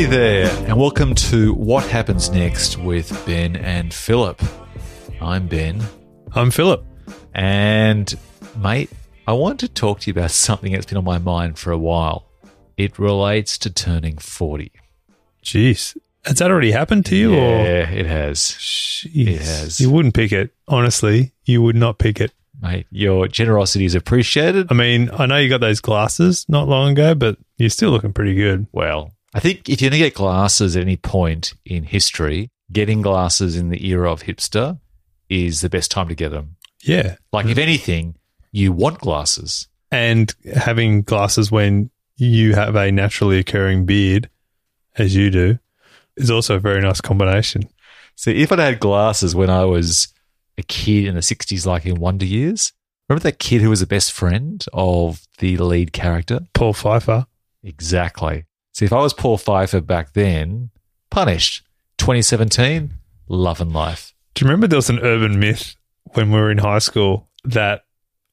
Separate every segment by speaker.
Speaker 1: Hey there, and welcome to What Happens Next with Ben and Philip. I'm Ben,
Speaker 2: I'm Philip.
Speaker 1: and mate, I want to talk to you about something that's been on my mind for a while. It relates to turning 40.
Speaker 2: Jeez. Has that already happened to you? Or?
Speaker 1: Yeah, it has.
Speaker 2: Jeez.
Speaker 1: It has.
Speaker 2: You wouldn't pick it. Honestly, you would not pick it.
Speaker 1: Mate, your generosity is appreciated.
Speaker 2: I mean, I know you got those glasses not long ago, but you're still looking pretty good.
Speaker 1: Well, I think if you're going to get glasses at any point in history, getting glasses in the era of hipster is the best time to get them.
Speaker 2: Yeah.
Speaker 1: Like, if anything, you want glasses.
Speaker 2: And having glasses when you have a naturally occurring beard, as you do, is also a very nice combination.
Speaker 1: See, if I'd had glasses when I was a kid in the 60s, like in Wonder Years, remember that kid who was the best friend of the lead character?
Speaker 2: Paul Pfeiffer.
Speaker 1: Exactly. See, if I was Paul Pfeiffer back then, punished. 2017, love and life.
Speaker 2: Do you remember there was an urban myth when we were in high school that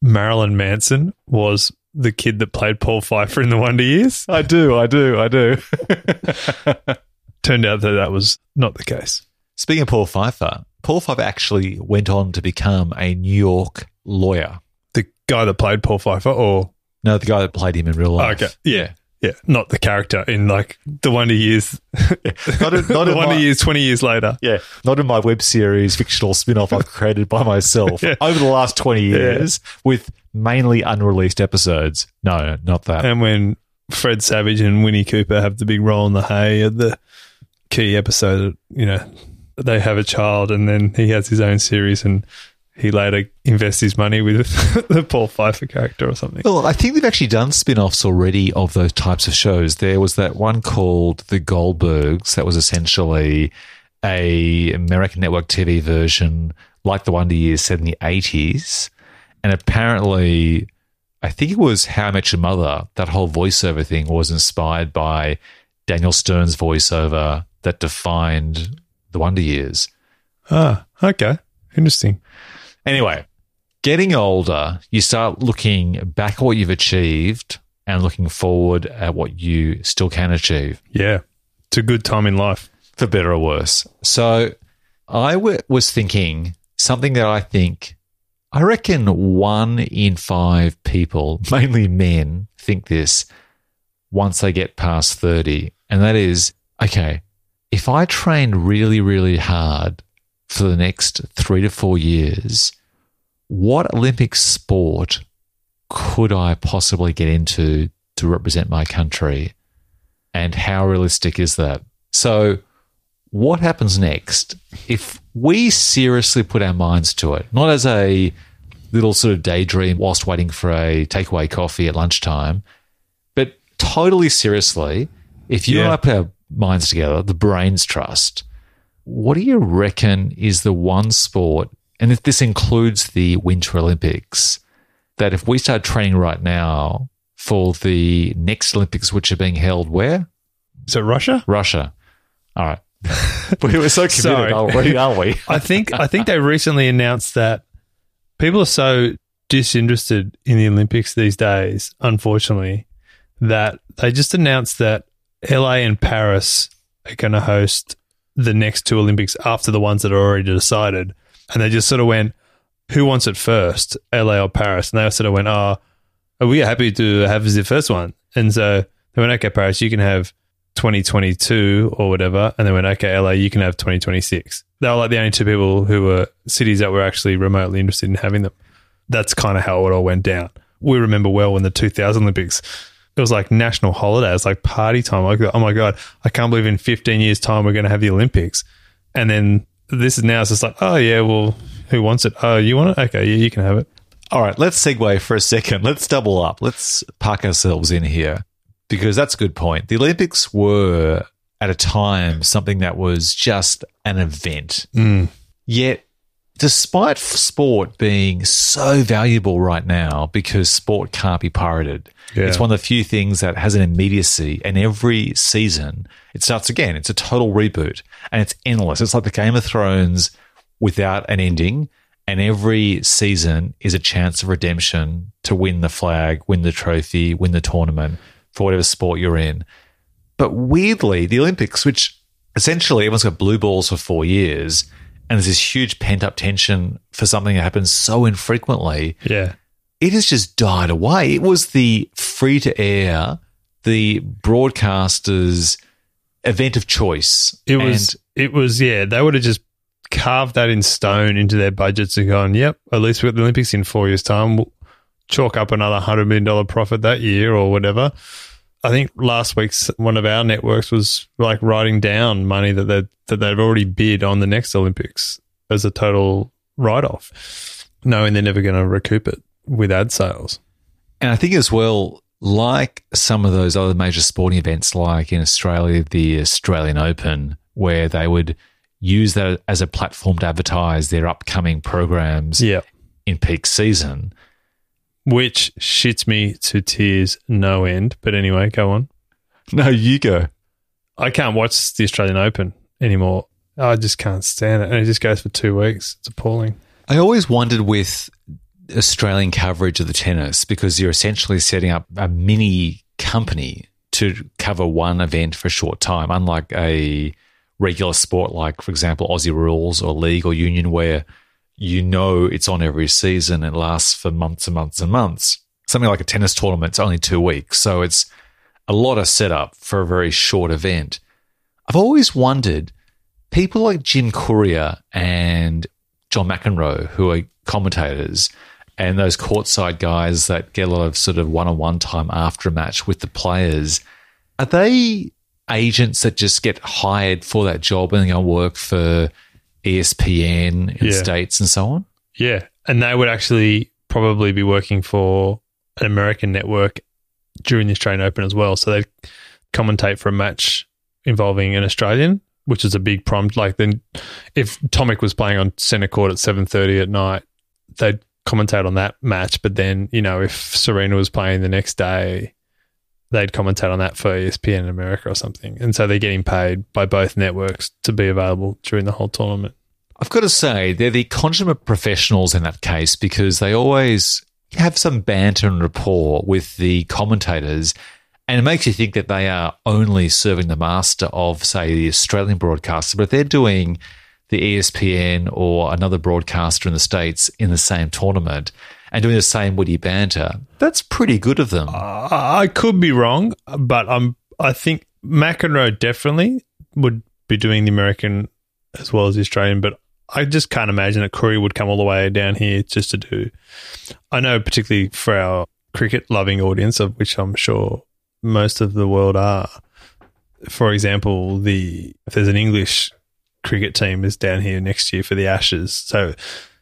Speaker 2: Marilyn Manson was the kid that played Paul Pfeiffer in the Wonder Years?
Speaker 1: I do, I do, I do.
Speaker 2: Turned out that that was not the case.
Speaker 1: Speaking of Paul Pfeiffer, Paul Pfeiffer actually went on to become a New York lawyer.
Speaker 2: The guy that played Paul Pfeiffer, or
Speaker 1: No, the guy that played him in real life.
Speaker 2: okay, yeah, yeah, not the character in like the Wonder Years,
Speaker 1: Not in, not
Speaker 2: the Wonder
Speaker 1: my,
Speaker 2: Years twenty years later.
Speaker 1: Yeah, not in my web series fictional spin-off I've created by myself
Speaker 2: Yeah.
Speaker 1: over the last 20 years with mainly unreleased episodes. No, not that.
Speaker 2: And when Fred Savage and Winnie Cooper have the big role in the hay at the key episode, you know, they have a child, and then he has his own series, and he later invests his money with the Paul Pfeiffer character or something.
Speaker 1: Well, I think they've actually done spin-offs already of those types of shows. There was that one called The Goldbergs that was essentially a American network TV version like the Wonder Years set in the 80s. And apparently, I think it was How I Met Your Mother, that whole voiceover thing was inspired by Daniel Stern's voiceover that defined the Wonder Years.
Speaker 2: Ah, okay, interesting.
Speaker 1: Anyway, getting older, you start looking back at what you've achieved and looking forward at what you still can achieve,
Speaker 2: Yeah, it's a good time in life.
Speaker 1: for better or worse. So I w- was thinking something that I think, I reckon one in five people, mainly men, think this once they get past 30. And that is, okay, if I train really, really hard for the next three to four years, what Olympic sport could I possibly get into to represent my country? And how realistic is that? So, what happens next if we seriously put our minds to it, not as a little sort of daydream whilst waiting for a takeaway coffee at lunchtime, but totally seriously, if you and I put our minds together, the brains trust, what do you reckon is the one sport, and if this includes the Winter Olympics, that if we start training right now for the next Olympics, which are being held where?
Speaker 2: So Russia?
Speaker 1: Russia. All right. we were so committed
Speaker 2: Sorry.
Speaker 1: already, aren't we?
Speaker 2: I think I think they recently announced that people are so disinterested in the Olympics these days, unfortunately, that they just announced that LA and Paris are going to host the next two Olympics after the ones that are already decided. And they just sort of went, who wants it first, LA or Paris? And they sort of went, oh, oh are we happy to have the first one? And so they went, okay, Paris, you can have 2022 or whatever. And they went, okay, LA, you can have 2026. They were like the only two people who were cities that were actually remotely interested in having them. That's kind of how it all went down. We remember well when the 2000 Olympics, it was like national holiday. It was like party time. Like, oh my God, I can't believe in 15 years' time we're going to have the Olympics. And then this is now, it's just like, oh yeah, well, who wants it? Oh, you want it? Okay, yeah, you can have it.
Speaker 1: All right, let's segue for a second. Let's double up. Let's park ourselves in here because that's a good point. The Olympics were at a time something that was just an event. Mm. Yet, despite sport being so valuable right now because sport can't be pirated,
Speaker 2: Yeah.
Speaker 1: it's one of the few things that has an immediacy. And every season, it starts again. It's a total reboot and it's endless. It's like the Game of Thrones without an ending. And every season is a chance of redemption to win the flag, win the trophy, win the tournament for whatever sport you're in. But weirdly, the Olympics, which essentially everyone's got blue balls for four years, and there's this huge pent up tension for something that happens so infrequently,
Speaker 2: Yeah.
Speaker 1: it has just died away. It was the free to air, the broadcasters' event of choice.
Speaker 2: It was, it was, yeah, they would have just carved that in stone into their budgets and gone, yep, at least we've got the Olympics in four years' time. We'll chalk up another $100 million profit that year or whatever. I think last week's one of our networks was like writing down money that they that they've already bid on the next Olympics as a total write off, knowing they're never going to recoup it with ad sales.
Speaker 1: And I think as well, like some of those other major sporting events, like in Australia, the Australian Open, where they would use that as a platform to advertise their upcoming programs
Speaker 2: Yeah,
Speaker 1: in peak season.
Speaker 2: Which shits me to tears no end. But anyway, go on.
Speaker 1: No, you go.
Speaker 2: I can't watch the Australian Open anymore. I just can't stand it, and it just goes for two weeks. It's appalling.
Speaker 1: I always wondered with Australian coverage of the tennis because you're essentially setting up a mini company to cover one event for a short time, unlike a regular sport like, for example, Aussie Rules or League or Union, where you know it's on every season and lasts for months and months and months. Something like a tennis tournament, it's only two weeks. So it's a lot of setup for a very short event. I've always wondered people like Jim Courier and John McEnroe, who are commentators, and those courtside guys that get a lot of sort of one on one time after a match with the players, are they agents that just get hired for that job and go work for ESPN in
Speaker 2: Yeah.
Speaker 1: States and so on?
Speaker 2: Yeah, and they would actually probably be working for an American network during the Australian Open as well. So they'd commentate for a match involving an Australian, which is a big prompt. Like then, if Tomic was playing on centre court at seven thirty at night, they'd commentate on that match. But then, you know, if Serena was playing the next day, they'd commentate on that for ESPN in America or something. And so they're getting paid by both networks to be available during the whole tournament.
Speaker 1: I've got to say, they're the consummate professionals in that case because they always have some banter and rapport with the commentators. And it makes you think that they are only serving the master of, say, the Australian broadcaster. But if they're doing the ESPN or another broadcaster in the States in the same tournament and doing the same witty banter, that's pretty good of them.
Speaker 2: I I could be wrong, but I'm. I think McEnroe definitely would be doing the American as well as the Australian, but I just can't imagine that Courier would come all the way down here just to do. I know, particularly for our cricket loving audience, of which I'm sure most of the world are. For example, the if there's an English cricket team is down here next year for the Ashes, so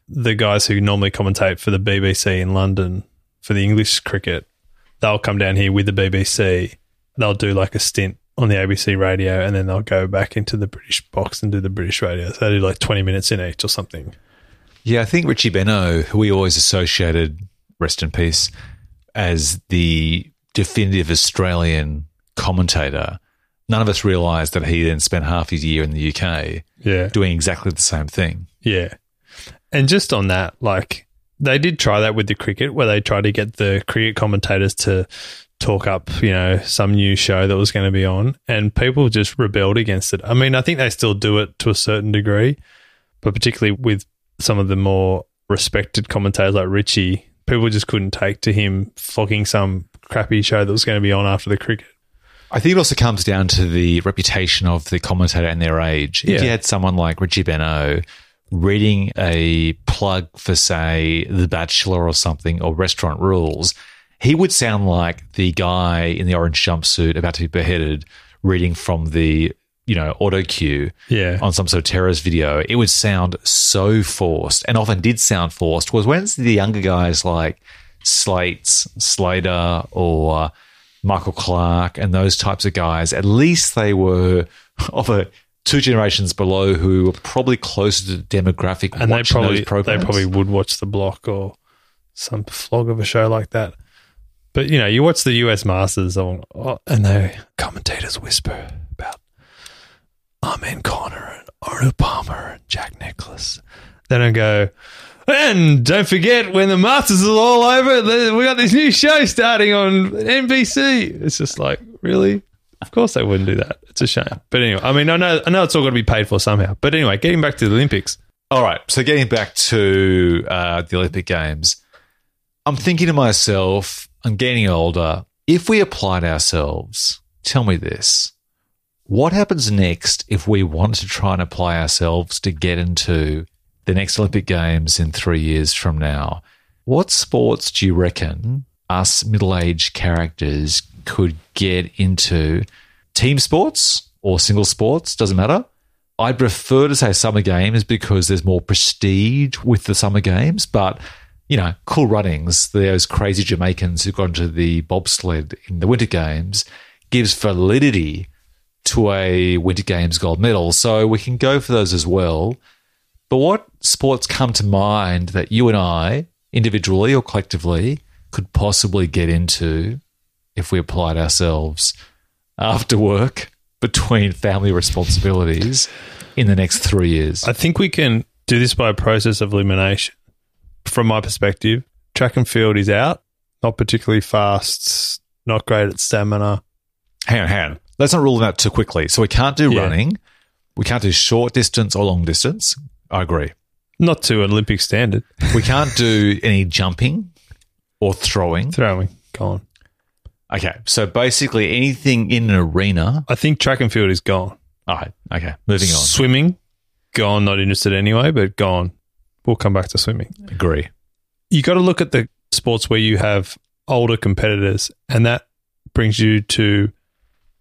Speaker 2: the guys who normally commentate for the BBC in London for the English cricket they'll come down here with the BBC. They'll do like a stint on the ABC radio, and then they'll go back into the British box and do the British radio. So they do like twenty minutes in each or something.
Speaker 1: Yeah, I think Richie Benaud, who we always associated, rest in peace, as the definitive Australian commentator, none of us realised that he then spent half his year in the UK
Speaker 2: Yeah,
Speaker 1: doing exactly the same thing.
Speaker 2: yeah. And just on that, like they did try that with the cricket, where they tried to get the cricket commentators to talk up, you know, some new show that was going to be on, and people just rebelled against it. I mean, I think they still do it to a certain degree, but particularly with some of the more respected commentators like Richie, people just couldn't take to him flogging some crappy show that was going to be on after the cricket.
Speaker 1: I think it also comes down to the reputation of the commentator and their age. If
Speaker 2: Yeah.
Speaker 1: you had someone like Richie Benaud reading a plug for, say, The Bachelor or something, or Restaurant Rules, he would sound like the guy in the orange jumpsuit about to be beheaded reading from the, you know, auto cue
Speaker 2: Yeah.
Speaker 1: on some sort of terrorist video. It would sound so forced and often did sound forced. Was when the younger guys like Slates, Slater, or Michael Clarke and those types of guys, at least they were of a two generations below who were probably closer to the demographic
Speaker 2: and they probably they probably would watch the block or some flog of a show like that. But you know, you watch the US Masters on, and the commentators whisper about Amen Corner and Arnold Palmer and Jack Nicklaus. Then I go, and don't forget when the Masters is all over, we got this new show starting on NBC. It's just like, really? Of course they wouldn't do that. It's a shame. But anyway, I mean, I know, I know it's all got to be paid for somehow. But anyway, getting back to the Olympics.
Speaker 1: All right. So getting back to uh, the Olympic Games, I'm thinking to myself, I'm getting older. If we applied ourselves, tell me this. What happens next if we want to try and apply ourselves to get into the next Olympic Games in three years from now? What sports do you reckon us middle aged characters could get into? Team sports or single sports? Doesn't matter. I'd prefer to say summer games because there's more prestige with the summer games, but you know, cool runnings, those crazy Jamaicans who've gone to the bobsled in the winter games gives validity to a winter games gold medal. So we can go for those as well. But what sports come to mind that you and I, individually or collectively, could possibly get into if we applied ourselves after work between family responsibilities in the next three years?
Speaker 2: I think we can do this by a process of elimination. From my perspective, track and field is out, not particularly fast, not great at stamina.
Speaker 1: Hang on, hang on. Let's not rule them out too quickly. So we can't do
Speaker 2: Yeah.
Speaker 1: running. We can't do short distance or long distance. I agree.
Speaker 2: Not to an Olympic standard.
Speaker 1: We can't do any jumping or throwing.
Speaker 2: Throwing, gone.
Speaker 1: Okay. So basically anything in an arena.
Speaker 2: I think track and field is gone.
Speaker 1: All right. Okay. Moving on.
Speaker 2: Swimming, gone. Not interested anyway, but gone. We'll come back to swimming.
Speaker 1: Agree.
Speaker 2: You got to look at the sports where you have older competitors, and that brings you to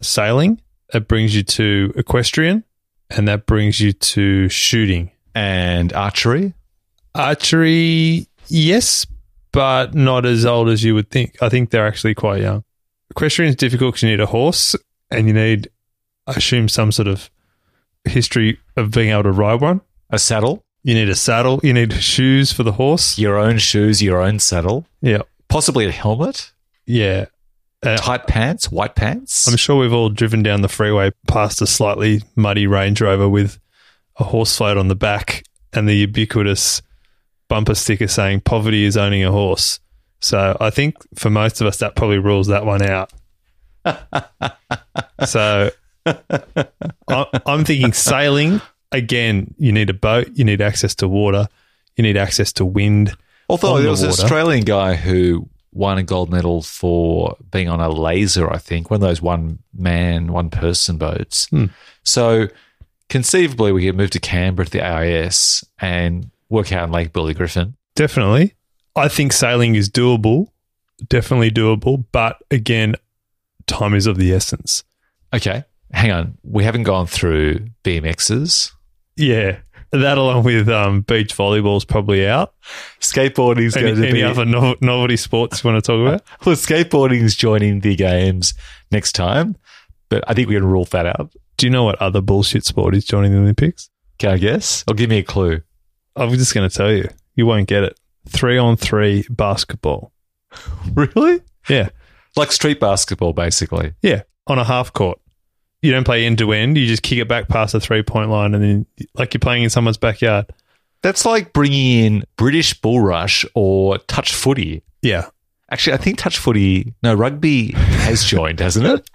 Speaker 2: sailing. That brings you to equestrian, and that brings you to shooting.
Speaker 1: And archery.
Speaker 2: Archery, yes, but not as old as you would think. I think they're actually quite young. Equestrian is difficult because you need a horse and you need, I assume, some sort of history of being able to ride one.
Speaker 1: A saddle.
Speaker 2: You need a saddle. You need shoes for the horse.
Speaker 1: Your own shoes, your own saddle.
Speaker 2: Yeah.
Speaker 1: Possibly a helmet.
Speaker 2: Yeah. Uh,
Speaker 1: Tight pants, white pants.
Speaker 2: I'm sure we've all driven down the freeway past a slightly muddy Range Rover with a horse float on the back and the ubiquitous bumper sticker saying poverty is owning a horse. So I think for most of us, that probably rules that one out. so I- I'm thinking sailing. Again, you need a boat, you need access to water, you need access to wind.
Speaker 1: Although there
Speaker 2: the
Speaker 1: was an. Australian guy who won a gold medal for being on a laser, I think, one of those one man, one person boats.
Speaker 2: Hmm.
Speaker 1: So conceivably, we could move to Canberra to the AIS and work out in Lake Burley Griffin.
Speaker 2: Definitely. I think sailing is doable, definitely doable. But again, time is of the essence.
Speaker 1: Okay, hang on. We haven't gone through BMXs.
Speaker 2: Yeah. That along with um, beach volleyball is probably out.
Speaker 1: Skateboarding is going to
Speaker 2: any
Speaker 1: be.
Speaker 2: other no- novelty sports you want to talk about?
Speaker 1: well, skateboarding is joining the games next time, but I think we can rule that out.
Speaker 2: Do you know what other bullshit sport is joining the Olympics?
Speaker 1: Can I guess? Or give me a clue.
Speaker 2: I'm just going to tell you. You won't get it. Three on three basketball.
Speaker 1: Really?
Speaker 2: Yeah.
Speaker 1: Like street basketball, basically.
Speaker 2: Yeah. On a half court. You don't play end to end. You just kick it back past the three point line and then, like you're playing in someone's backyard.
Speaker 1: That's like bringing in British bull rush or touch footy.
Speaker 2: Yeah.
Speaker 1: Actually, I think touch footy, no, rugby has joined, hasn't it?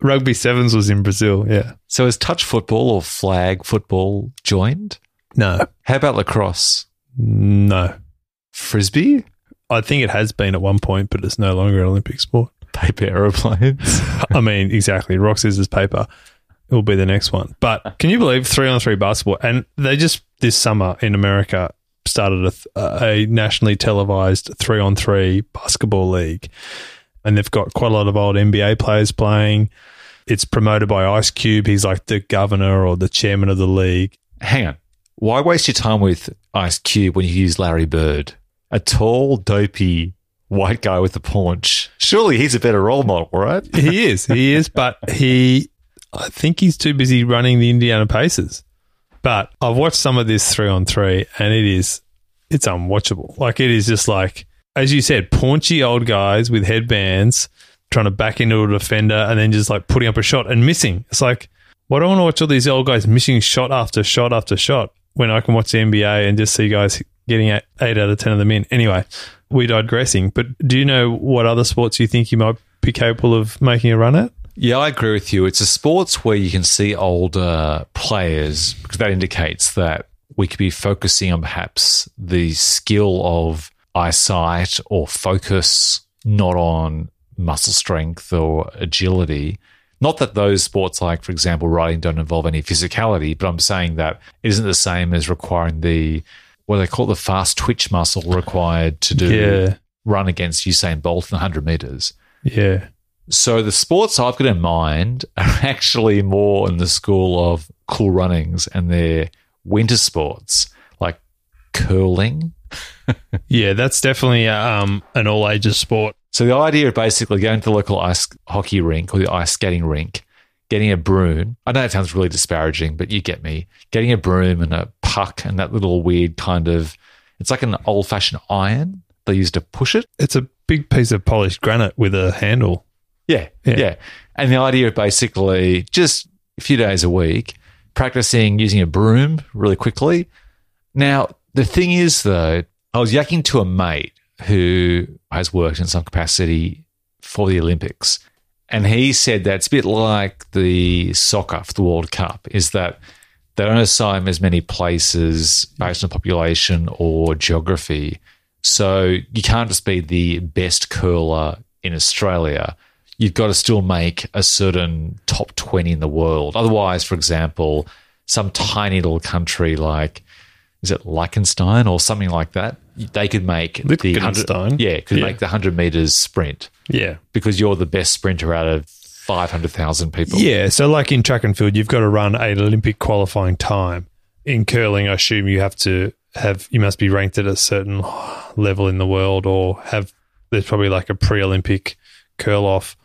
Speaker 2: Rugby sevens was in Brazil. Yeah.
Speaker 1: So has touch football or flag football joined?
Speaker 2: No.
Speaker 1: How about lacrosse?
Speaker 2: No.
Speaker 1: Frisbee?
Speaker 2: I think it has been at one point, but it's no longer an Olympic sport.
Speaker 1: Paper aeroplanes?
Speaker 2: I mean, exactly. Rock, scissors, paper. It will be the next one. But can you believe three on three basketball? And they just this summer in America started a, th- a nationally televised three on three basketball league, and they've got quite a lot of old NBA players playing. It's promoted by Ice Cube. He's like the governor or the chairman of the league.
Speaker 1: Hang on. Why waste your time with Ice Cube when you use Larry Bird? A tall, dopey white guy with a paunch. Surely he's a better role model, right?
Speaker 2: He is. He is. But he, I think he's too busy running the Indiana Pacers. But I've watched some of this three on three, and it is, it's unwatchable. Like it is just like, as you said, paunchy old guys with headbands trying to back into a defender and then just like putting up a shot and missing. It's like, why do I want to watch all these old guys missing shot after shot after shot when I can watch the NBA and just see guys getting eight, eight out of 10 of them in? Anyway, we digressing. But do you know what other sports you think you might be capable of making a run at?
Speaker 1: Yeah, I agree with you. It's a sports where you can see older players because that indicates that we could be focusing on perhaps the skill of eyesight or focus, not on muscle strength or agility. Not that those sports, like for example, riding, don't involve any physicality, but I'm saying that isn't the same as requiring the what they call the fast twitch muscle required to do
Speaker 2: Yeah.
Speaker 1: run against Usain Bolt in 100 meters.
Speaker 2: Yeah.
Speaker 1: So the sports I've got in mind are actually more in the school of cool runnings and they're winter sports like curling.
Speaker 2: Yeah, that's definitely um, an all ages sport.
Speaker 1: So the idea of basically going to the local ice hockey rink or the ice skating rink, getting a broom. I know it sounds really disparaging, but you get me. Getting a broom and a puck and that little weird kind of it's like an old fashioned iron they use to push it.
Speaker 2: It's a big piece of polished granite with a handle.
Speaker 1: Yeah,
Speaker 2: Yeah.
Speaker 1: yeah. And the idea of basically just a few days a week practicing using a broom really quickly. Now, the thing is, though, I was yakking to a mate who has worked in some capacity for the Olympics. And he said that it's a bit like the soccer for the World Cup, is that they don't assign as many places based on population or geography. So you can't just be the best curler in Australia. You've got to still make a certain top 20 in the world. Otherwise, for example, some tiny little country like, is it Liechtenstein or something like that? They could make the 100,
Speaker 2: Liechtenstein?
Speaker 1: yeah, could
Speaker 2: Yeah.
Speaker 1: make the 100 meters sprint
Speaker 2: Yeah.
Speaker 1: because you're the best sprinter out of 500,000 people.
Speaker 2: Yeah. So, like in track and field, you've got to run an Olympic qualifying time. In curling, I assume you have to have, you must be ranked at a certain level in the world or have, there's probably like a pre Olympic curl off.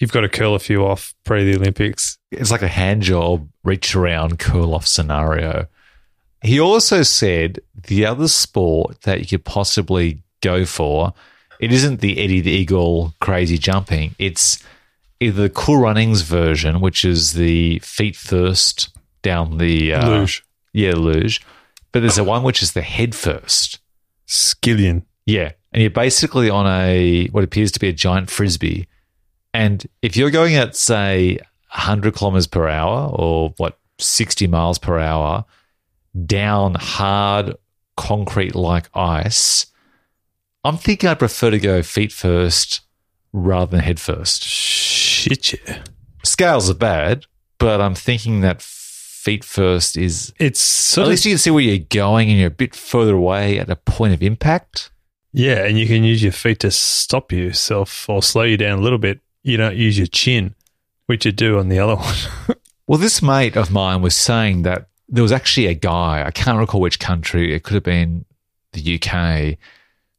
Speaker 2: You've got to curl a few off pre the Olympics.
Speaker 1: It's like a hand job, reach around, curl off scenario. He also said the other sport that you could possibly go for, it isn't the Eddie the Eagle crazy jumping. It's either the Cool Runnings version, which is the feet first down the uh,
Speaker 2: Luge.
Speaker 1: Yeah, luge. But there's a one which is the head first.
Speaker 2: Skillion.
Speaker 1: Yeah. And you're basically on a what appears to be a giant frisbee. And if you're going at, say, 100 kilometers per hour or what, 60 miles per hour down hard concrete like ice, I'm thinking I'd prefer to go feet first rather than head first.
Speaker 2: Shit, yeah.
Speaker 1: Scales are bad, but I'm thinking that feet first is
Speaker 2: It's sort
Speaker 1: at
Speaker 2: of
Speaker 1: least you can see where you're going and you're a bit further away at a point of impact.
Speaker 2: Yeah, and you can use your feet to stop yourself or slow you down a little bit. You don't use your chin, which you do on the other one.
Speaker 1: Well, this mate of mine was saying that there was actually a guy, I can't recall which country, it could have been the UK,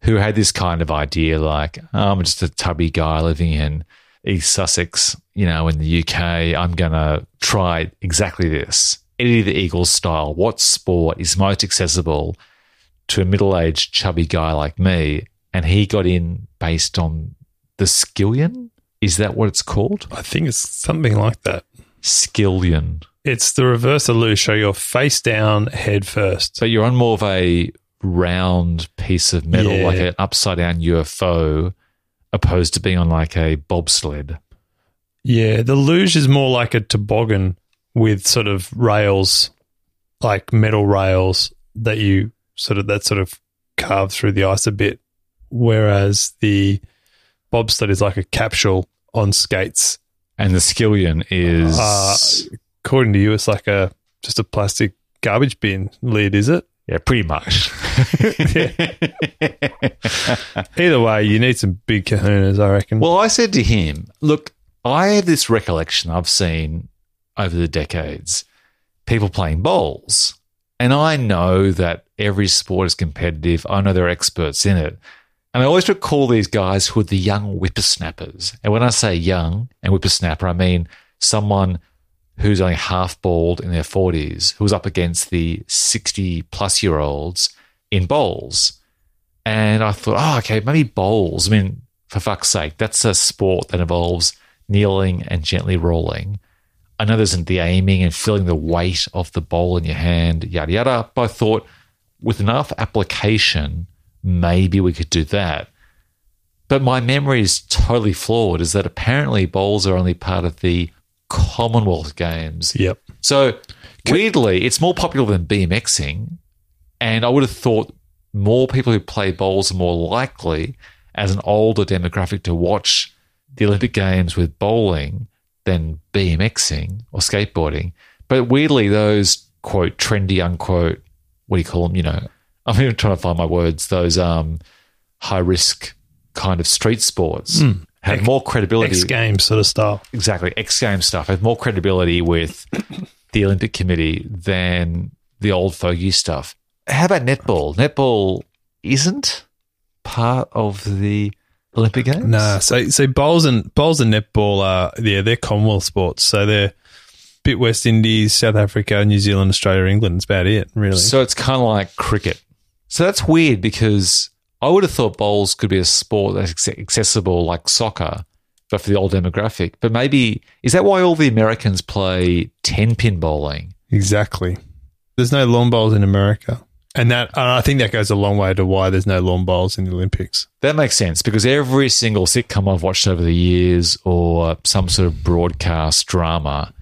Speaker 1: who had this kind of idea like, oh, I'm just a tubby guy living in East Sussex, you know, in the UK. I'm going to try exactly this Eddie the Eagle style. What sport is most accessible to a middle aged chubby guy like me? And he got in based on the skillion. Is that what it's called?
Speaker 2: I think it's something like that.
Speaker 1: Skillion.
Speaker 2: It's the reverse of luge, so you're face down, head first.
Speaker 1: So you're on more of a round piece of metal,
Speaker 2: Yeah.
Speaker 1: like an upside down UFO, opposed to being on like a bobsled.
Speaker 2: Yeah, the luge is more like a toboggan with sort of rails, like metal rails that you sort of that sort of carve through the ice a bit, whereas the bobsled is like a capsule on skates.
Speaker 1: And the skillion is
Speaker 2: Uh, According to you, it's like a just a plastic garbage bin lid, is it?
Speaker 1: Yeah, pretty much.
Speaker 2: Either way, you need some big kahunas, I reckon.
Speaker 1: well, I said to him, "Look, I have this recollection I've seen over the decades, people playing bowls, and I know that every sport is competitive. I know there are experts in it." And I always recall these guys who are the young whippersnappers. And when I say young and whippersnapper, I mean someone who's only half bald in their 40s, who's up against the 60 plus year olds in bowls. And I thought, oh, okay, maybe bowls. I mean, for fuck's sake, that's a sport that involves kneeling and gently rolling. I know there's the aiming and feeling the weight of the bowl in your hand, yada, yada. But I thought with enough application, maybe we could do that. But my memory is totally flawed. Is that apparently bowls are only part of the Commonwealth Games.
Speaker 2: Yep.
Speaker 1: So weirdly, it's more popular than BMXing, and I would have thought more people who play bowls are more likely as an older demographic to watch the Olympic Games with bowling than BMXing or skateboarding. But weirdly, those quote trendy unquote, what do you call them? You know, I'm even trying to find my words. Those um, high risk kind of street sports have
Speaker 2: X-
Speaker 1: more credibility.
Speaker 2: X Games sort of style.
Speaker 1: exactly X Games stuff have more credibility with the Olympic Committee than the old fogey stuff. How about netball? Netball isn't part of the Olympic Games.
Speaker 2: Nah, so so bowls and bowls and netball are yeah they're Commonwealth sports, so they're bit West Indies, South Africa, New Zealand, Australia, England. That's about it, really.
Speaker 1: So it's kind of like cricket. So that's weird because I would have thought bowls could be a sport that's accessible like soccer, but for the old demographic. But maybe is that why all the Americans play ten pin bowling?
Speaker 2: exactly. There's no lawn bowls in America, and that and I think that goes a long way to why there's no lawn bowls in the Olympics.
Speaker 1: That makes sense because every single sitcom I've watched over the years or some sort of broadcast drama,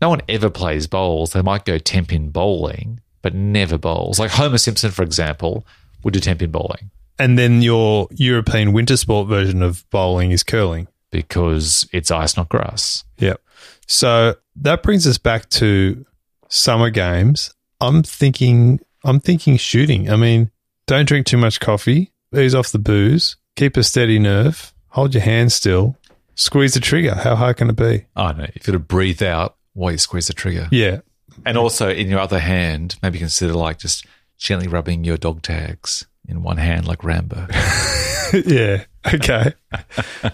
Speaker 1: no one ever plays bowls. They might go 10 pin bowling, but never bowls. Like Homer Simpson, for example, would do 10 pin bowling
Speaker 2: And then your European winter sport version of bowling is curling.
Speaker 1: because it's ice, not grass.
Speaker 2: Yep. So that brings us back to summer games. I'm thinking I'm thinking shooting. I mean, don't drink too much coffee, ease off the booze, keep a steady nerve, hold your hand still, squeeze the trigger. How hard can it be?
Speaker 1: I know. If you to breathe out while you squeeze the trigger.
Speaker 2: Yeah.
Speaker 1: And also, in your other hand, maybe consider like just gently rubbing your dog tags in one hand, like Rambo.
Speaker 2: yeah. Okay.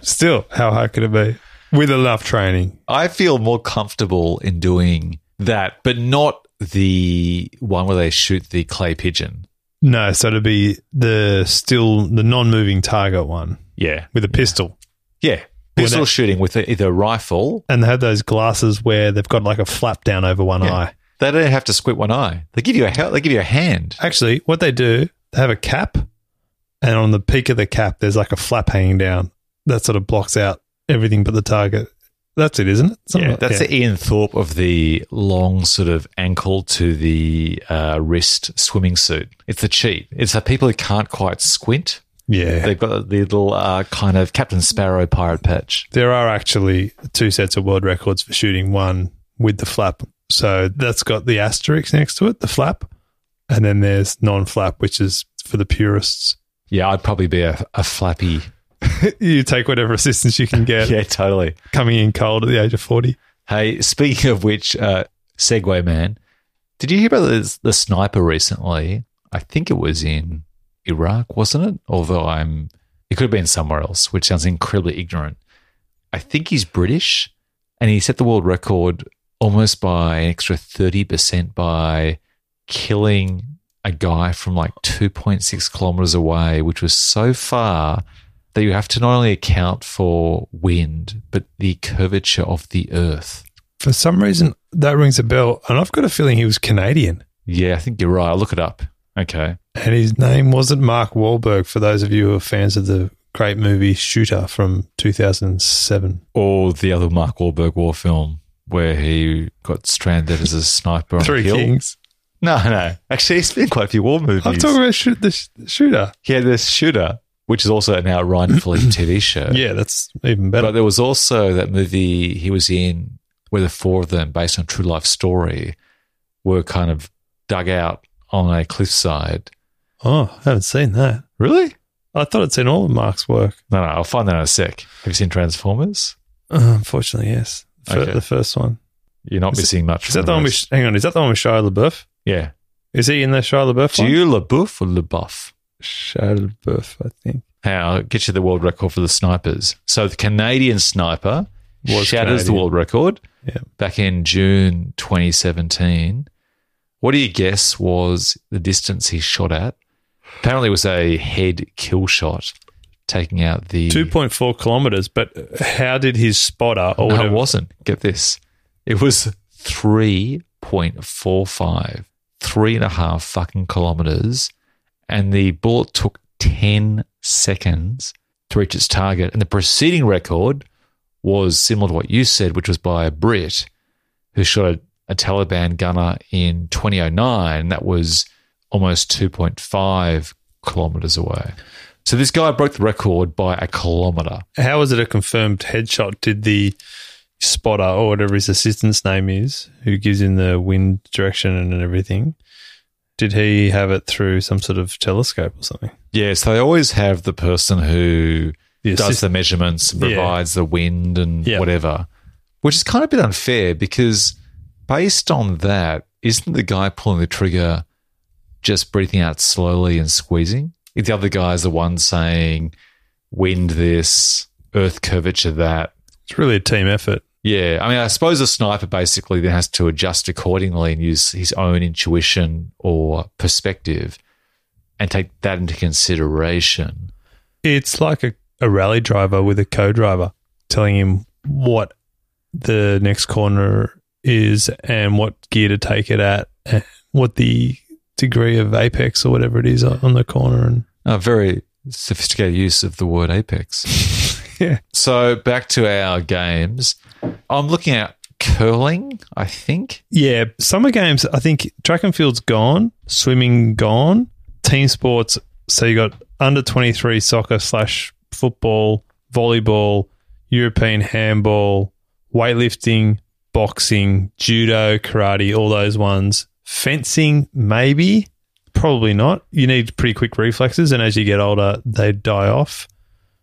Speaker 2: Still, how hard could it be? With enough training.
Speaker 1: I feel more comfortable in doing that, but not the one where they shoot the clay pigeon.
Speaker 2: No, so it'd be the still the non-moving target one
Speaker 1: Yeah.
Speaker 2: with a pistol.
Speaker 1: Yeah. Pistol
Speaker 2: that-
Speaker 1: shooting with either a rifle.
Speaker 2: And they have those glasses where they've got like a flap down over one
Speaker 1: Yeah.
Speaker 2: eye.
Speaker 1: They don't have to squint one eye. They give you a they give you a hand.
Speaker 2: Actually, what they do, they have a cap, and on the peak of the cap, there's like a flap hanging down that sort of blocks out everything but the target. That's it, isn't it? Something
Speaker 1: Yeah,
Speaker 2: like-
Speaker 1: that's the Ian Thorpe of the long sort of ankle to the uh, wrist swimming suit. It's the cheat. It's the people who can't quite squint.
Speaker 2: yeah.
Speaker 1: They've got the little uh, kind of Captain Sparrow pirate patch.
Speaker 2: there are actually two sets of world records for shooting. One with the flap, so that's got the asterisk next to it, the flap, and then there's non-flap, which is for the purists.
Speaker 1: Yeah, I'd probably be a, a flappy.
Speaker 2: you take whatever assistance you can get.
Speaker 1: Yeah, totally.
Speaker 2: Coming in cold at the age of forty.
Speaker 1: Hey, speaking of which, uh, segue man, did you hear about the, the sniper recently? I think it was in Iraq, wasn't it? Although I'm, it could have been somewhere else, which sounds incredibly ignorant. I think he's British, and he set the world record almost by an extra thirty percent by killing a guy from like two point six kilometers away, which was so far that you have to not only account for wind but the curvature of the earth.
Speaker 2: For some reason, that rings a bell, and I've got a feeling he was Canadian.
Speaker 1: Yeah, I think you're right. I'll look it up. Okay.
Speaker 2: And his name wasn't Mark Wahlberg, for those of you who are fans of the great movie Shooter from 2007.
Speaker 1: Or the other Mark Wahlberg war film where he got stranded as a sniper on
Speaker 2: Three
Speaker 1: a hill.
Speaker 2: Kings.
Speaker 1: No, no. Actually, he's been quite a few war movies.
Speaker 2: I'm talking about shoot, the sh- Shooter.
Speaker 1: he had this shooter, which is also now a Ryan Phillippe TV show.
Speaker 2: Yeah, that's even better.
Speaker 1: But there was also that movie he was in where the four of them, based on true life story, were kind of dug out on a cliffside.
Speaker 2: oh, I haven't seen that.
Speaker 1: Really?
Speaker 2: I thought I'd seen all of Mark's work.
Speaker 1: No, no. I'll find that in a sec. Have you seen Transformers?
Speaker 2: Uh, unfortunately, yes.
Speaker 1: Okay.
Speaker 2: The first one.
Speaker 1: You're not
Speaker 2: Is it-
Speaker 1: missing much.
Speaker 2: Is that the one with, hang on, is that the one with Shia LaBeouf?
Speaker 1: Yeah.
Speaker 2: Is he in the Shia LaBeouf one?
Speaker 1: Do you LaBeouf or LaBeouf?
Speaker 2: Shia LaBeouf, I think.
Speaker 1: Hey, I'll get you the world record for the snipers. So the Canadian sniper
Speaker 2: Was
Speaker 1: shatters the world record
Speaker 2: Yeah.
Speaker 1: back in June 2017. What do you guess was the distance he shot at? Apparently, it was a head kill shot, taking out the
Speaker 2: 2.4 kilometers, but how did his spotter or
Speaker 1: No,
Speaker 2: whatever?
Speaker 1: it wasn't. Get this. It was 3.45, three and a half fucking kilometers. And the bullet took 10 seconds to reach its target. And the preceding record was similar to what you said, which was by a Brit who shot a, a Taliban gunner in 2009. That was almost 2.5 kilometers away. So this guy broke the record by a kilometer.
Speaker 2: How was it a confirmed headshot? Did the spotter or whatever his assistant's name is, who gives him the wind direction and everything, did he have it through some sort of telescope or something?
Speaker 1: Yes, they always have the person who
Speaker 2: The
Speaker 1: does the measurements,
Speaker 2: Yeah.
Speaker 1: provides the wind and
Speaker 2: Yeah.
Speaker 1: whatever, which is kind of a bit unfair because based on that, isn't the guy pulling the trigger just breathing out slowly and squeezing? If the other guy is the one saying wind this, earth curvature that.
Speaker 2: It's really a team effort.
Speaker 1: Yeah, I mean, I suppose a sniper basically then has to adjust accordingly and use his own intuition or perspective and take that into consideration.
Speaker 2: It's like a, a rally driver with a co-driver telling him what the next corner is and what gear to take it at and what the degree of apex or whatever it is on the corner and
Speaker 1: A very sophisticated use of the word apex.
Speaker 2: yeah
Speaker 1: So back to our games. I'm looking at curling, I think.
Speaker 2: yeah summer games i think track and field's gone swimming gone team sports so you got under 23 soccer slash football volleyball european handball weightlifting boxing judo karate all those ones. Fencing maybe? Probably not. You need pretty quick reflexes and as you get older they die off.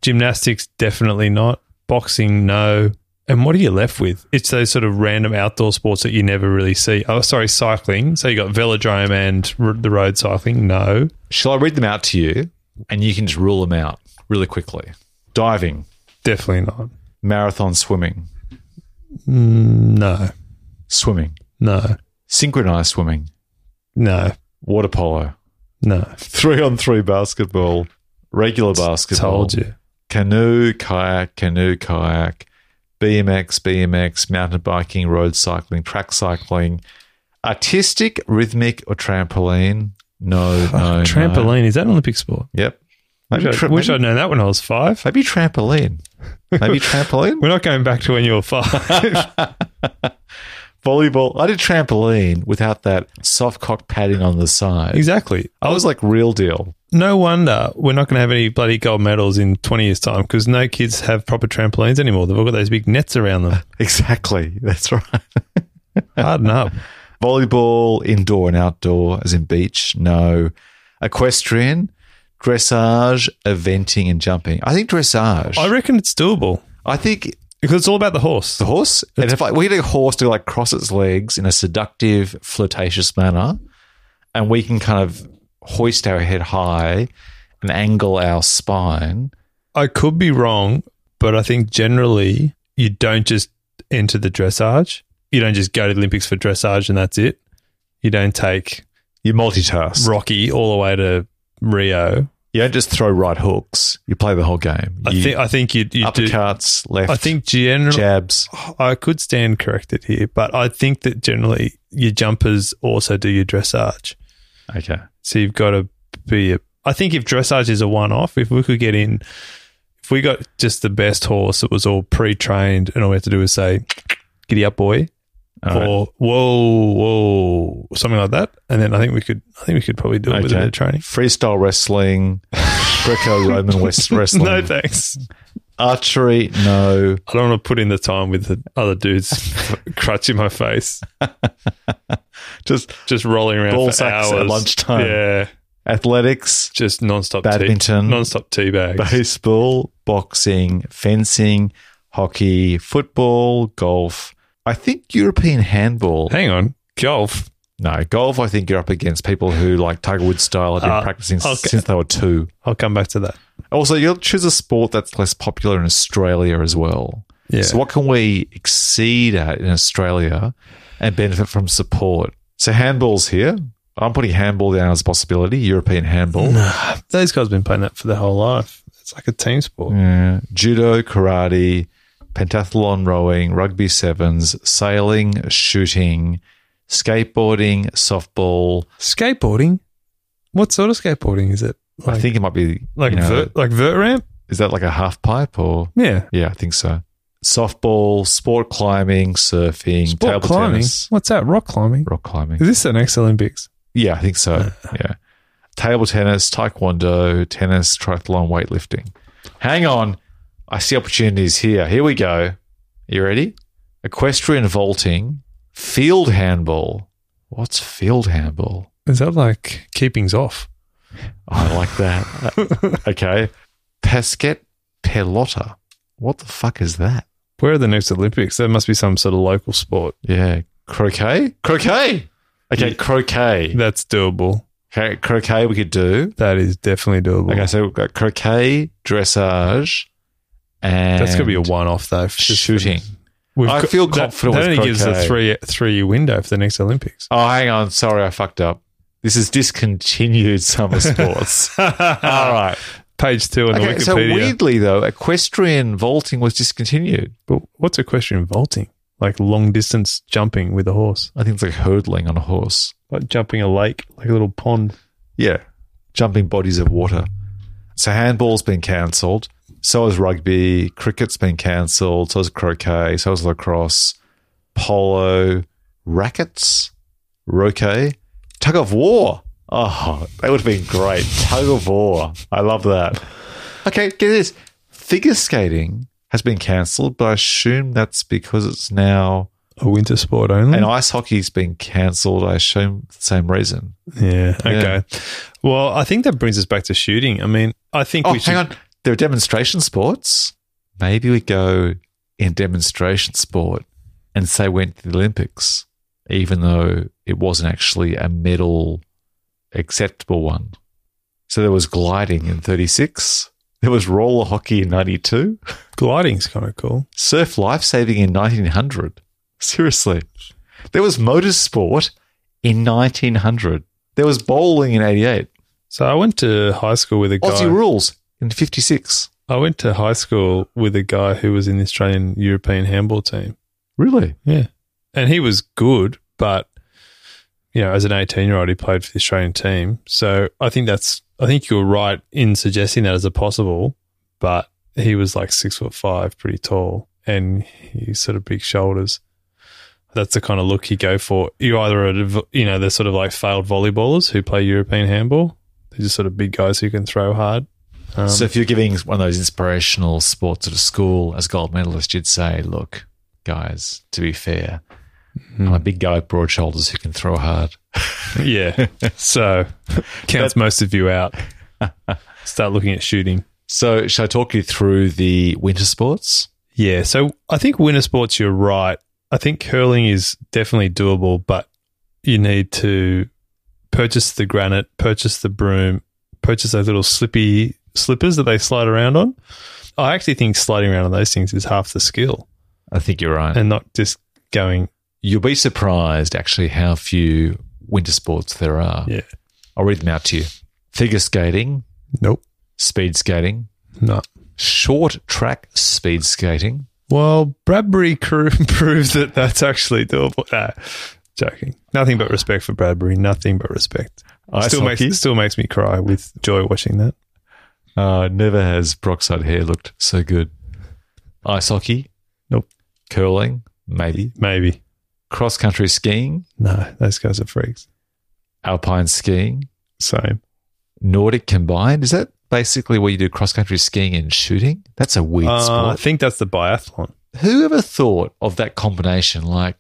Speaker 2: Gymnastics definitely not. Boxing no and what are you left with? It's those sort of random outdoor sports that you never really see. Oh, sorry, cycling. So you got velodrome and r- the road cycling. No.
Speaker 1: Shall I read them out to you and you can just rule them out really quickly? Diving,
Speaker 2: Definitely not.
Speaker 1: marathon swimming,
Speaker 2: Mm, No.
Speaker 1: swimming,
Speaker 2: No.
Speaker 1: synchronized swimming,
Speaker 2: No.
Speaker 1: water polo,
Speaker 2: No.
Speaker 1: three on three basketball, regular basketball,
Speaker 2: Told you.
Speaker 1: canoe, kayak, canoe, kayak, BMX, BMX, mountain biking, road cycling, track cycling, artistic, rhythmic, or trampoline. No, no, no.
Speaker 2: Trampoline. Is that an Olympic sport?
Speaker 1: Yep. Maybe,
Speaker 2: I,
Speaker 1: tra-
Speaker 2: wish
Speaker 1: maybe,
Speaker 2: I'd known that when I was five.
Speaker 1: maybe trampoline. Maybe trampoline.
Speaker 2: We're not going back to when you were five.
Speaker 1: Volleyball. I did trampoline without that soft cock padding on the side.
Speaker 2: exactly.
Speaker 1: I was like real deal.
Speaker 2: No wonder we're not going to have any bloody gold medals in 20 years' time because no kids have proper trampolines anymore. They've all got those big nets around them.
Speaker 1: Exactly. That's right.
Speaker 2: Harden up.
Speaker 1: Volleyball, indoor and outdoor, as in beach. No. Equestrian, dressage, eventing, and jumping. I think dressage.
Speaker 2: I reckon it's doable
Speaker 1: I think
Speaker 2: because it's all about the horse.
Speaker 1: the horse. And if like we get a horse to like cross its legs in a seductive, flirtatious manner, and we can kind of hoist our head high and angle our spine.
Speaker 2: I could be wrong, but I think generally you don't just enter the dressage. You don't just go to the Olympics for dressage and that's it. You don't take
Speaker 1: You multitask.
Speaker 2: Rocky all the way to Rio.
Speaker 1: You don't just throw right hooks. You play the whole game.
Speaker 2: I
Speaker 1: You-
Speaker 2: think I think you, you do.
Speaker 1: uppercuts, left.
Speaker 2: I think generally
Speaker 1: jabs.
Speaker 2: I could stand corrected here, but I think that generally your jumpers also do your dressage.
Speaker 1: Okay.
Speaker 2: So you've got to be. A, I think if dressage is a one-off, if we could get in, if we got just the best horse that was all pre-trained, and all we have to do is say, "Giddy up, boy,"
Speaker 1: All right.
Speaker 2: or "Whoa, whoa," something like that, and then I think we could. I think we could probably do it with a bit of training.
Speaker 1: Freestyle wrestling, Greco-Roman West wrestling,
Speaker 2: No thanks.
Speaker 1: archery. No.
Speaker 2: I don't want to put in the time with the other dudes crutch in my face,
Speaker 1: Just
Speaker 2: just rolling around
Speaker 1: Ball
Speaker 2: for
Speaker 1: sacks
Speaker 2: hours
Speaker 1: at lunchtime.
Speaker 2: Yeah,
Speaker 1: athletics,
Speaker 2: just non-stop
Speaker 1: Badminton.
Speaker 2: tea, non-stop tea bags.
Speaker 1: baseball, boxing, fencing, hockey, football, golf. I think European handball.
Speaker 2: Hang on, golf.
Speaker 1: No, golf. I think you're up against people who like Tiger Woods style have been
Speaker 2: Uh,
Speaker 1: practicing
Speaker 2: okay.
Speaker 1: since they were two.
Speaker 2: I'll come back to that.
Speaker 1: Also, you'll choose a sport that's less popular in Australia as well.
Speaker 2: Yeah.
Speaker 1: So, what can we exceed at in Australia and benefit from support? So, handball's here. I'm putting handball down as a possibility. European handball, Nah,
Speaker 2: Those guys have been playing that for their whole life. It's like a team sport.
Speaker 1: Yeah. judo, karate, pentathlon, rowing, rugby sevens, sailing, shooting, skateboarding, softball.
Speaker 2: Skateboarding. What sort of skateboarding is it?
Speaker 1: I think it might be
Speaker 2: like
Speaker 1: you know,
Speaker 2: vert, like vert ramp.
Speaker 1: Is that like a half pipe or?
Speaker 2: Yeah.
Speaker 1: Yeah, I think so. Softball, sport climbing, surfing,
Speaker 2: Sport
Speaker 1: table
Speaker 2: climbing.
Speaker 1: tennis,
Speaker 2: What's that? Rock climbing.
Speaker 1: rock climbing.
Speaker 2: Is this the next Olympics?
Speaker 1: Yeah, I think so. Uh, yeah. Table tennis, taekwondo, tennis, triathlon, weightlifting. Hang on. I see opportunities here. Here we go. You ready? Equestrian vaulting, field handball. What's field handball?
Speaker 2: Is that like keepings off?
Speaker 1: I like that. okay. Pesket pelota. What the fuck is that?
Speaker 2: Where are the next Olympics? There must be some sort of local sport.
Speaker 1: Yeah. Croquet? Croquet. Okay, croquet.
Speaker 2: That's doable.
Speaker 1: Okay, croquet we could do.
Speaker 2: That is definitely doable.
Speaker 1: Okay, so we've got croquet, dressage, and
Speaker 2: That's going to be a one off, though. For-
Speaker 1: shooting.
Speaker 2: We've
Speaker 1: I feel
Speaker 2: that-
Speaker 1: confident
Speaker 2: That,
Speaker 1: with
Speaker 2: only gives a three three year window for the next Olympics.
Speaker 1: Oh, hang on. Sorry, I fucked up. This is discontinued summer sports. All right.
Speaker 2: Page two on
Speaker 1: Okay, so weirdly, though, equestrian vaulting was discontinued.
Speaker 2: but what's equestrian vaulting? Like long distance jumping with a horse,
Speaker 1: I think it's like hurdling on a horse.
Speaker 2: like jumping a lake, like a little pond.
Speaker 1: Yeah. Jumping bodies of water. So handball's been cancelled. So is rugby. Cricket's been cancelled. So is croquet. So is lacrosse. Polo. Rackets. Roquet. Tug of war. Oh, that would have been great. Tug of war. I love that. Okay, get this. Figure skating has been cancelled, but I assume that's because it's now.
Speaker 2: A winter sport only.
Speaker 1: And ice hockey's been cancelled. I assume the same reason.
Speaker 2: yeah.
Speaker 1: Yeah.
Speaker 2: Okay. Well, I think that brings us back to shooting. I mean, I think
Speaker 1: Oh,
Speaker 2: we should.
Speaker 1: hang on. There are demonstration sports. Maybe we go in demonstration sport and say went to the Olympics, even though it wasn't actually a medal acceptable one. So there was gliding in 36. There was roller hockey in 92.
Speaker 2: Gliding's kind of cool.
Speaker 1: Surf lifesaving in 1900. Seriously. There was motorsport in 1900. There was bowling in 88.
Speaker 2: So I went to high school with a guy.
Speaker 1: Aussie rules in 56.
Speaker 2: I went to high school with a guy who was in the Australian European handball team.
Speaker 1: Really?
Speaker 2: Yeah. And he was good, but you know, as an 18 year old, he played for the Australian team. So I think that's, I think you were right in suggesting that as a possible, but he was like six foot five, pretty tall, and he's sort of big shoulders. That's the kind of look you go for. You either, are, you know, they're sort of like failed volleyballers who play European handball. They're just sort of big guys who can throw hard. Um,
Speaker 1: so if you're giving one of those inspirational sports at a school as gold medalist, you'd say, look, guys, to be fair, Hmm. I'm a big guy with broad shoulders who can throw hard.
Speaker 2: yeah. So counts most of you out. Start looking at shooting.
Speaker 1: So shall I talk you through the winter sports?
Speaker 2: Yeah. So I think winter sports, you're right. I think curling is definitely doable, but you need to purchase the granite, purchase the broom, purchase those little slippy slippers that they slide around on. I actually think sliding around on those things is half the skill
Speaker 1: I think you're right.
Speaker 2: and not just going,
Speaker 1: You'll be surprised actually how few winter sports there are.
Speaker 2: yeah,
Speaker 1: I'll read them out to you. Figure skating,
Speaker 2: nope,
Speaker 1: speed skating,
Speaker 2: no.
Speaker 1: short track speed skating,
Speaker 2: Well, Bradbury crew proves that that's actually doable. Nah, joking. Nothing but respect for Bradbury. Nothing but respect.
Speaker 1: Ice
Speaker 2: still
Speaker 1: hockey.
Speaker 2: makes still makes me cry with joy watching that.
Speaker 1: Uh, never has peroxide hair looked so good. Ice hockey,
Speaker 2: Nope.
Speaker 1: curling, maybe.
Speaker 2: Maybe
Speaker 1: Cross country skiing,
Speaker 2: no. Those guys are freaks.
Speaker 1: alpine skiing,
Speaker 2: Same.
Speaker 1: Nordic combined. Is that basically where you do cross country skiing and shooting? That's a weird
Speaker 2: Uh, I think that's the biathlon.
Speaker 1: Who ever thought of that combination? Like,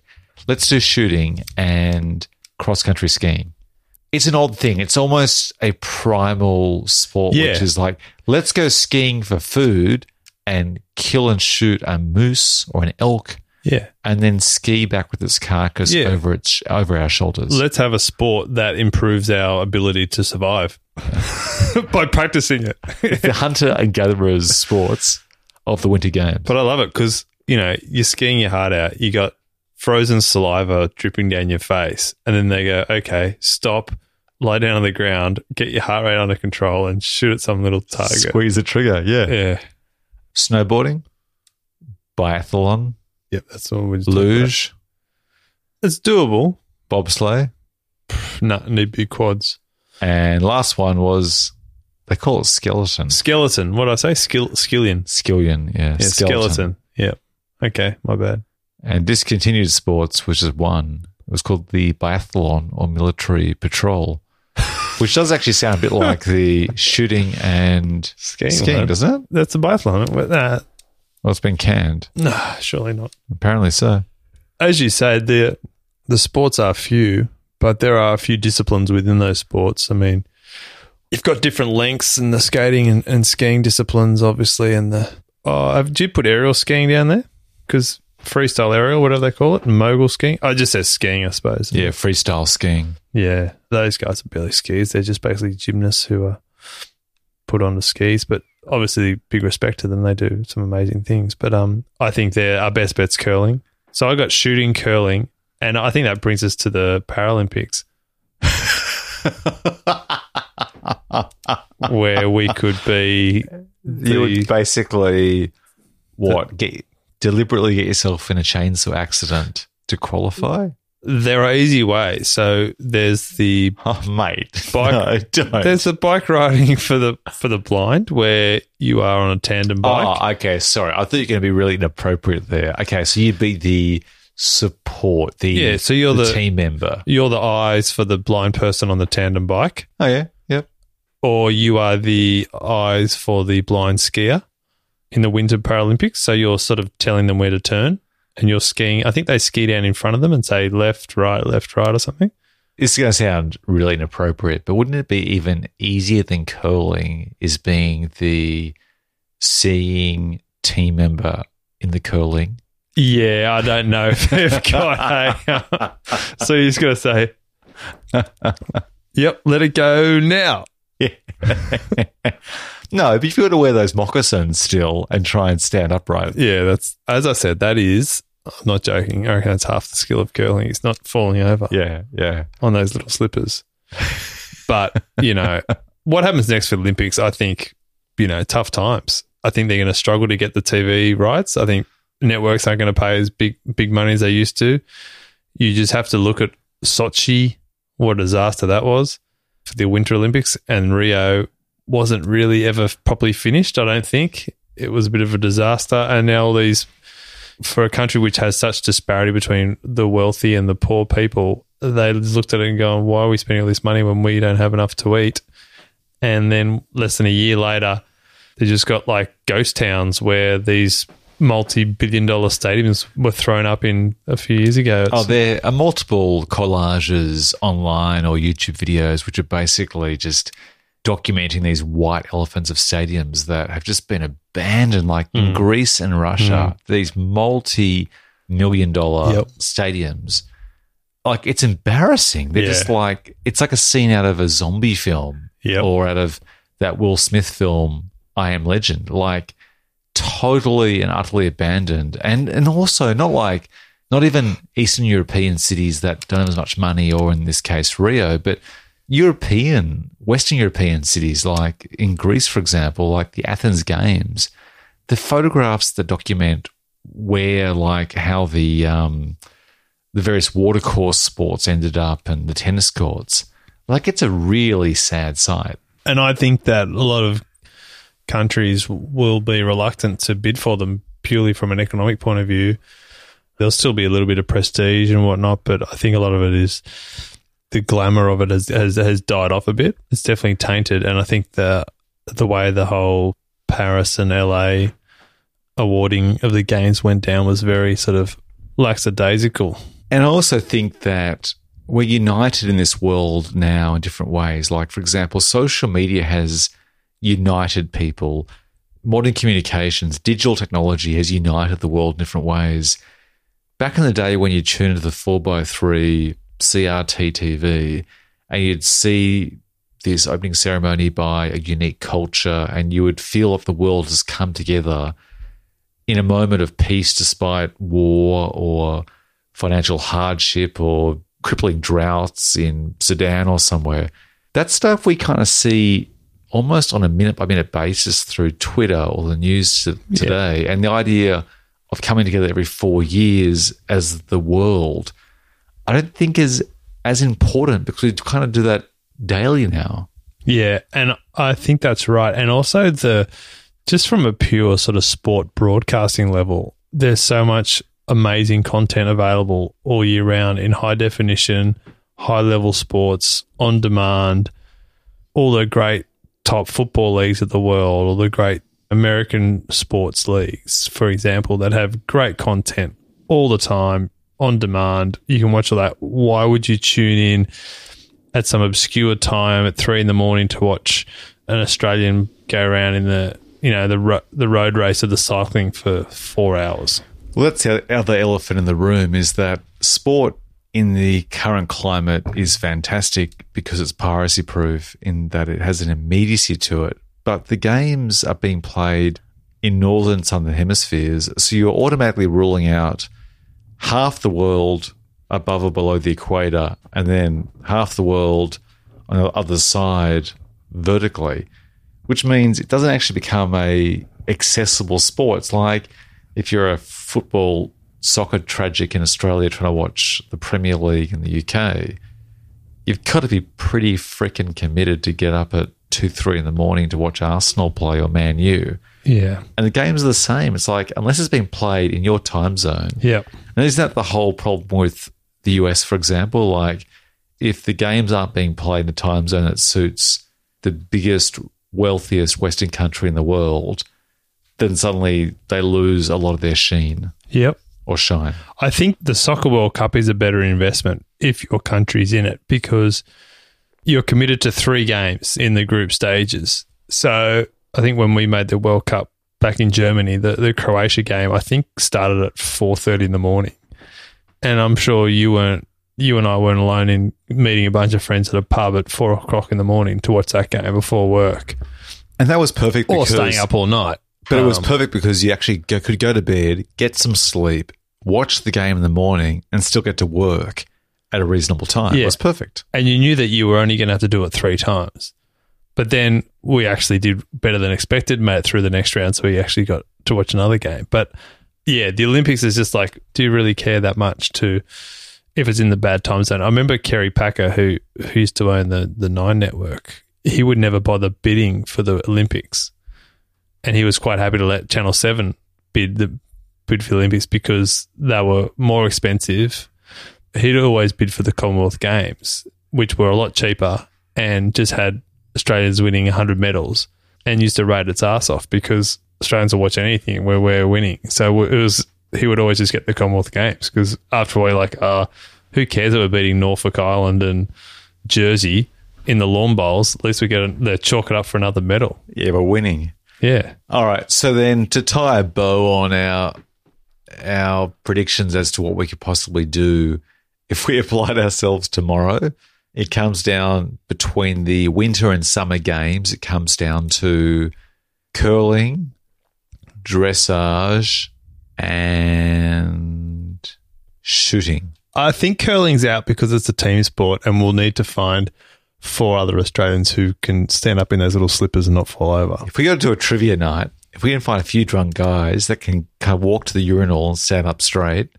Speaker 1: let's do shooting and cross country skiing. It's an odd thing. It's almost a primal sport,
Speaker 2: Yeah.
Speaker 1: which is like, let's go skiing for food and kill and shoot a moose or an elk
Speaker 2: Yeah.
Speaker 1: and then ski back with its carcass
Speaker 2: Yeah.
Speaker 1: over its over our shoulders.
Speaker 2: Let's have a sport that improves our ability to survive by practicing it.
Speaker 1: the hunter and gatherers sports of the winter games.
Speaker 2: But I love it because, you know, you're skiing your heart out. You got frozen saliva dripping down your face. And then they go, okay, stop, lie down on the ground, get your heart rate under control and shoot at some little target.
Speaker 1: Squeeze the trigger, yeah.
Speaker 2: Yeah.
Speaker 1: Snowboarding, biathlon,
Speaker 2: Yep. That's what we're just
Speaker 1: luge,
Speaker 2: It's doable.
Speaker 1: bobsleigh,
Speaker 2: No, need big quads.
Speaker 1: and last one was They call it skeleton.
Speaker 2: Skeleton. What did I say? Skill, skillion.
Speaker 1: Skillion, yeah.
Speaker 2: Yeah,
Speaker 1: skeleton.
Speaker 2: skeleton. Yeah. Okay, my bad.
Speaker 1: And discontinued sports, which is one. It was called the biathlon or military patrol, which does actually sound a bit like the shooting and
Speaker 2: Skiing,
Speaker 1: skiing, doesn't it?
Speaker 2: That's a biathlon. Nah,
Speaker 1: Well, it's been canned.
Speaker 2: No, surely not.
Speaker 1: Apparently so.
Speaker 2: As you said, the the sports are few, but there are a few disciplines within those sports. I mean, you've got different lengths in the skating and, and skiing disciplines, obviously, and the oh, have, did you put aerial skiing down there? Because freestyle aerial, whatever they call it, mogul skiing. Oh, I just says skiing, I suppose.
Speaker 1: Yeah, freestyle skiing.
Speaker 2: Yeah, those guys are barely skiers. They're just basically gymnasts who are put onto skis. But obviously, big respect to them. They do some amazing things. But um, I think they're our best bet's curling. So I got shooting, curling, and I think that brings us to the Paralympics, where we could be.
Speaker 1: You would basically what get deliberately get yourself in a chainsaw accident to qualify.
Speaker 2: There are easy ways. So there's the
Speaker 1: Oh, mate,
Speaker 2: Bike-
Speaker 1: no, don't.
Speaker 2: there's the bike riding for the for the blind, where you are on a tandem oh, bike.
Speaker 1: Oh, okay. Sorry, I thought you were going to be really inappropriate there. Okay, so you'd be the support, the
Speaker 2: Yeah, so you're
Speaker 1: the,
Speaker 2: the-
Speaker 1: team member.
Speaker 2: You're the eyes for the blind person on the tandem bike,
Speaker 1: Oh yeah, yep.
Speaker 2: or you are the eyes for the blind skier in the Winter Paralympics. So you're sort of telling them where to turn and you're skiing. I think they ski down in front of them and say left, right, left, right, or something.
Speaker 1: This is going to sound really inappropriate, but wouldn't it be even easier than curling? Is being the seeing team member in the curling?
Speaker 2: Yeah, I don't know if they've got a. so just got to say, yep, let it go now.
Speaker 1: no, but if you were to wear those moccasins still and try and stand upright,
Speaker 2: Yeah, that's, as I said, that is, I'm not joking. I reckon that's half the skill of curling. It's not falling over.
Speaker 1: yeah, yeah.
Speaker 2: on those little slippers. But, you know, what happens next for the Olympics, I think, you know, tough times. I think they're going to struggle to get the TV rights. I think networks aren't going to pay as big big money as they used to. You just have to look at Sochi, what a disaster that was for the Winter Olympics, and Rio wasn't really ever properly finished. I don't think it was a bit of a disaster, and now all these for a country which has such disparity between the wealthy and the poor people, they looked at it and going, "Why are we spending all this money when we don't have enough to eat?" And then less than a year later, they just got like ghost towns where these multi-billion-dollar stadiums were thrown up in a few years ago. Oh, it's-
Speaker 1: Oh, there are multiple collages online or YouTube videos which are basically just documenting these white elephants of stadiums that have just been abandoned, like in hmm. Greece and Russia. Hmm. These multi million dollar
Speaker 2: Yep.
Speaker 1: stadiums. Like, it's embarrassing. They're
Speaker 2: Yeah.
Speaker 1: just like, it's like a scene out of a zombie film
Speaker 2: Yep.
Speaker 1: or out of that Will Smith film, I Am Legend. Like, totally and utterly abandoned. And, and also, not like, not even Eastern European cities that don't have as much money, or in this case, Rio, but European, Western European cities, like in Greece, for example, like the Athens Games, the photographs that document where, like, how the um, the various watercourse sports ended up and the tennis courts, like, it's a really sad sight.
Speaker 2: and I think that a lot of countries will be reluctant to bid for them purely from an economic point of view. There'll still be a little bit of prestige and whatnot, but I think a lot of it is the glamour of it has has, has died off a bit. It's definitely tainted, and I think the the way the whole Paris and LA awarding of the games went down was very sort of lackadaisical.
Speaker 1: And I also think that we're united in this world now in different ways. Like, for example, social media has united people. Modern communications, digital technology has united the world in different ways. Back in the day when you tune into the 4x3 CRT TV and you'd see this opening ceremony by a unique culture and you would feel like the world has come together in a moment of peace despite war or financial hardship or crippling droughts in Sudan or somewhere. That stuff we kind of see almost on a minute by minute basis through Twitter or the news to- today. And the idea of coming together every four years as the world, I don't think is as important because we kind of do that daily now.
Speaker 2: Yeah, and I think that's right. And also the just from a pure sort of sport broadcasting level, there's so much amazing content available all year round in high definition, high level sports, on demand, all the great top football leagues of the world, or the great American sports leagues, for example, that have great content all the time on demand. You can watch all that. Why would you tune in at some obscure time at three in the morning to watch an Australian go around in the you know the ro- the road race of the cycling for four hours?
Speaker 1: Well, that's the other elephant in the room is that sport in the current climate is fantastic because it's piracy proof in that it has an immediacy to it. But the games are being played in northern southern hemispheres, so you're automatically ruling out half the world above or below the equator, and then half the world on the other side vertically, which means it doesn't actually become a accessible sport. It's like if you're a football soccer tragic in Australia trying to watch the Premier League in the UK, you've got to be pretty freaking committed to get up at two, three in the morning to watch Arsenal play or Man U.
Speaker 2: Yeah.
Speaker 1: And the games are the same. It's like unless it's being played in your time zone.
Speaker 2: Yeah.
Speaker 1: And isn't that the whole problem with the US, for example? Like if the games aren't being played in the time zone that suits the biggest, wealthiest Western country in the world, then suddenly they lose a lot of their sheen
Speaker 2: Yep.
Speaker 1: Or shine.
Speaker 2: I think the Soccer World Cup is a better investment if your country's in it because you're committed to three games in the group stages. So I think when we made the World Cup back in Germany, the, the Croatia game I think started at four thirty in the morning, and I'm sure you weren't. You and I weren't alone in meeting a bunch of friends at a pub at four o'clock in the morning to watch that game before work,
Speaker 1: And that was perfect
Speaker 2: or
Speaker 1: because
Speaker 2: staying up all night.
Speaker 1: But it was
Speaker 2: Um,
Speaker 1: perfect because you actually go, could go to bed, get some sleep, watch the game in the morning, and still get to work at a reasonable time. It was perfect.
Speaker 2: and you knew that you were only going to have to do it three times. But then we actually did better than expected, made it through the next round, so we actually got to watch another game. But yeah, the Olympics is just like, do you really care that much to if it's in the bad time zone? I remember Kerry Packer, who who used to own the the Nine Network, he would never bother bidding for the Olympics, and he was quite happy to let Channel Seven bid the bid for the Olympics because they were more expensive he'd always bid for the Commonwealth Games, which were a lot cheaper and just had Australians winning 100 medals and used to rate its ass off because Australians will watch anything where we're winning. So it was, he would always just get the Commonwealth Games because after all, like, uh, who cares that we're beating Norfolk Island and Jersey in the lawn bowls? At least we get a, they chalk it up for another medal.
Speaker 1: Yeah, we're winning.
Speaker 2: Yeah.
Speaker 1: All right. So then to tie a bow on our our predictions as to what we could possibly do if we applied ourselves tomorrow, it comes down between the winter and summer games. It comes down to curling, dressage, and shooting.
Speaker 2: I think curling's out because it's a team sport, and we'll need to find four other Australians who can stand up in those little slippers and not fall over.
Speaker 1: If we go to a trivia night, if we can find a few drunk guys that can kind of walk to the urinal and stand up straight,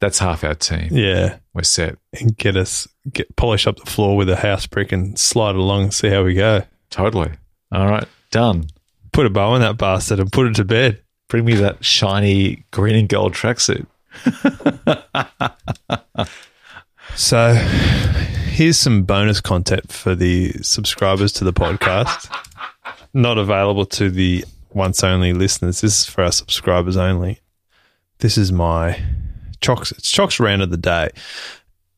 Speaker 1: that's half our team.
Speaker 2: Yeah,
Speaker 1: We're set.
Speaker 2: and get us get polish up the floor with a house brick and slide along and see how we go.
Speaker 1: Totally. All right. Done.
Speaker 2: Put a bow in that bastard and put it to bed.
Speaker 1: Bring me that shiny green and gold tracksuit.
Speaker 2: So, here's some bonus content for the subscribers to the podcast. Not available to the once only listeners. This is for our subscribers only. This is my Chocks. It's Chocks round of the day.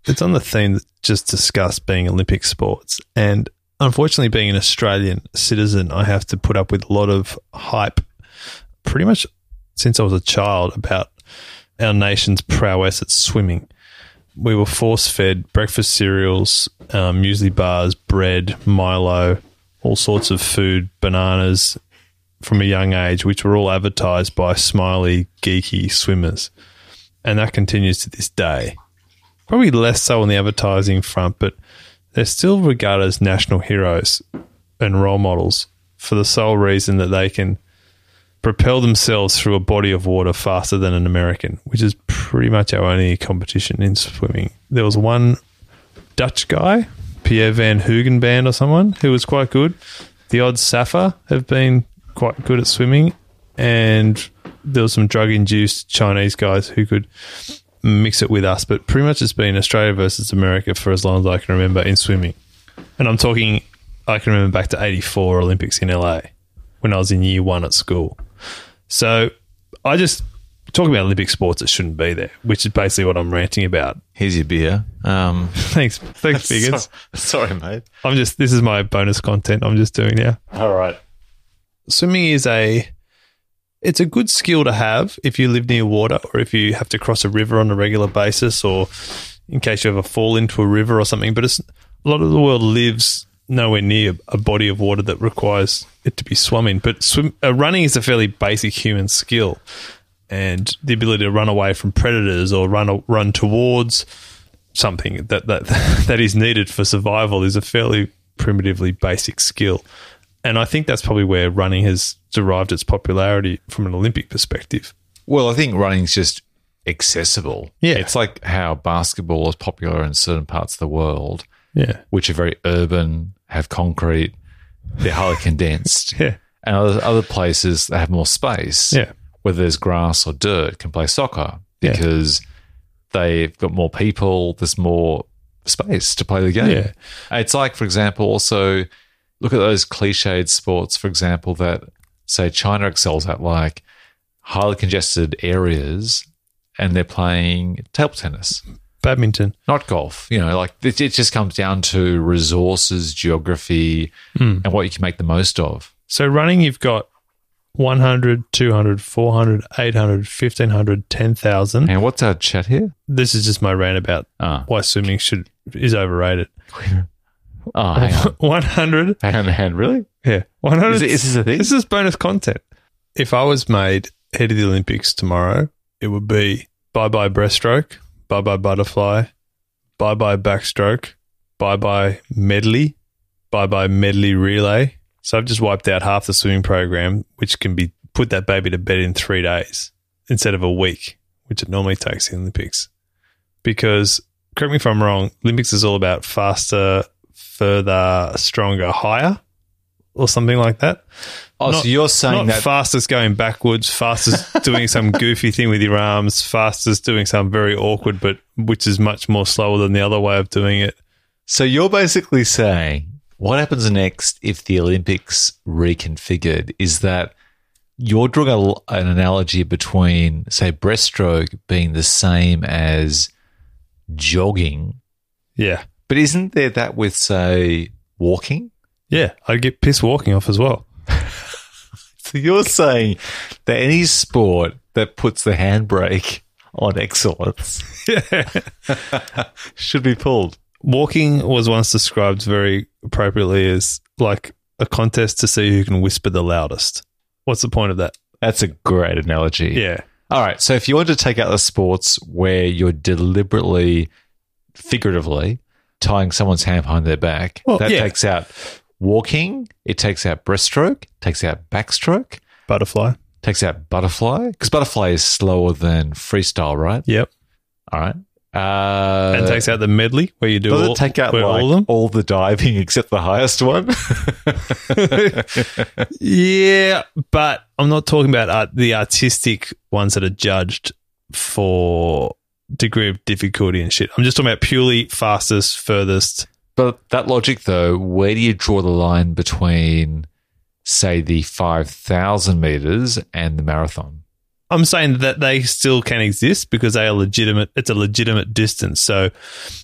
Speaker 2: It's on the theme that just discussed being Olympic sports. And unfortunately, being an Australian citizen, I have to put up with a lot of hype pretty much since I was a child about our nation's prowess at swimming we were force fed breakfast cereals, um, muesli bars, bread, Milo, all sorts of food, bananas from a young age, which were all advertised by smiley, geeky swimmers. And that continues to this day. Probably less so on the advertising front, but they're still regarded as national heroes and role models for the sole reason that they can propel themselves through a body of water faster than an American, which is pretty much our only competition in swimming. There was one Dutch guy, Pierre Van Hugenband or someone who was quite good. The odds Safa have been quite good at swimming, and there was some drug induced Chinese guys who could mix it with us. But pretty much it's been Australia versus America for as long as I can remember in swimming. And I'm talking, I can remember back to 84 Olympics in LA when I was in year one at school. So I just talking about Olympic sports that shouldn't be there, which is basically what I'm ranting about.
Speaker 1: Here's your beer. Um,
Speaker 2: Thanks, thanks, Biggins.
Speaker 1: sorry, sorry, mate.
Speaker 2: I'm just this is my bonus content I'm just doing now.
Speaker 1: All right.
Speaker 2: Swimming is a it's a good skill to have if you live near water or if you have to cross a river on a regular basis or in case you ever fall into a river or something. But it's a lot of the world lives nowhere near a body of water that requires it to be swum in. But swim, uh, running is a fairly basic human skill, and the ability to run away from predators or run run towards something that that that is needed for survival is a fairly primitively basic skill. And I think that's probably where running has derived its popularity from an Olympic perspective.
Speaker 1: Well, I think running's just accessible.
Speaker 2: Yeah.
Speaker 1: It's like how basketball is popular in certain parts of the world,
Speaker 2: Yeah.
Speaker 1: which are very urban, have concrete, they're highly condensed.
Speaker 2: Yeah.
Speaker 1: And other, other places that have more space,
Speaker 2: Yeah.
Speaker 1: whether there's grass or dirt, can play soccer
Speaker 2: Yeah.
Speaker 1: because they've got more people, there's more space to play the game.
Speaker 2: Yeah.
Speaker 1: It's like, for example, also look at those cliched sports, for example, that say China excels at, like highly congested areas, and they're playing table tennis,
Speaker 2: Badminton.
Speaker 1: not golf. You know, like it, it just comes down to resources, geography, and what you can make the most of.
Speaker 2: So running, you've got 100, 200, 400, 800, 1500, 10,000.
Speaker 1: And what's our chat here?
Speaker 2: This is just my rant about
Speaker 1: Ah,
Speaker 2: why swimming should is overrated.
Speaker 1: oh, hang on.
Speaker 2: 100.
Speaker 1: hang on, hang on, really?
Speaker 2: Yeah. 100.
Speaker 1: Is, it, is this a thing?
Speaker 2: This is bonus content. If I was made head of the Olympics tomorrow, it would be bye bye breaststroke, bye bye butterfly, bye bye backstroke, bye bye medley, bye bye medley relay. So I've just wiped out half the swimming program, which can be put that baby to bed in three days instead of a week, which it normally takes in the Olympics. Because, correct me if I'm wrong, Olympics is all about faster, further, stronger, higher, or something like that
Speaker 1: oh,
Speaker 2: not-
Speaker 1: so you're saying that
Speaker 2: fastest going backwards, fastest doing some goofy thing with your arms, fastest doing some very awkward, but which is much more slower than the other way of doing it.
Speaker 1: So you're basically saying what happens next if the Olympics reconfigured is that you're drawing a, an analogy between, say, breaststroke being the same as jogging,
Speaker 2: Yeah.
Speaker 1: but isn't there that with, say, walking?
Speaker 2: Yeah. I'd get pissed walking off as well.
Speaker 1: So you're saying that any sport that puts the handbrake on excellence should be pulled.
Speaker 2: Walking was once described very appropriately as like a contest to see who can whisper the loudest. What's the point of that?
Speaker 1: That's a great analogy.
Speaker 2: Yeah.
Speaker 1: All right. So if you want to take out the sports where you're deliberately, figuratively, tying someone's hand behind their back,
Speaker 2: Well,
Speaker 1: that
Speaker 2: yeah.
Speaker 1: takes out walking, it takes out breaststroke, takes out backstroke,
Speaker 2: Butterfly.
Speaker 1: takes out butterfly, because butterfly is slower than freestyle, right?
Speaker 2: Yep.
Speaker 1: All right. Uh,
Speaker 2: and takes out the medley where you do
Speaker 1: does
Speaker 2: all,
Speaker 1: it take out like,
Speaker 2: all of them.
Speaker 1: all the diving except the highest one?
Speaker 2: Yeah, but I'm not talking about art, the artistic ones that are judged for degree of difficulty and shit. I'm just talking about purely fastest, furthest.
Speaker 1: But that logic, though, where do you draw the line between, say, the 5,000 meters and the marathon?
Speaker 2: I'm saying that they still can exist because they are legitimate. It's a legitimate distance. So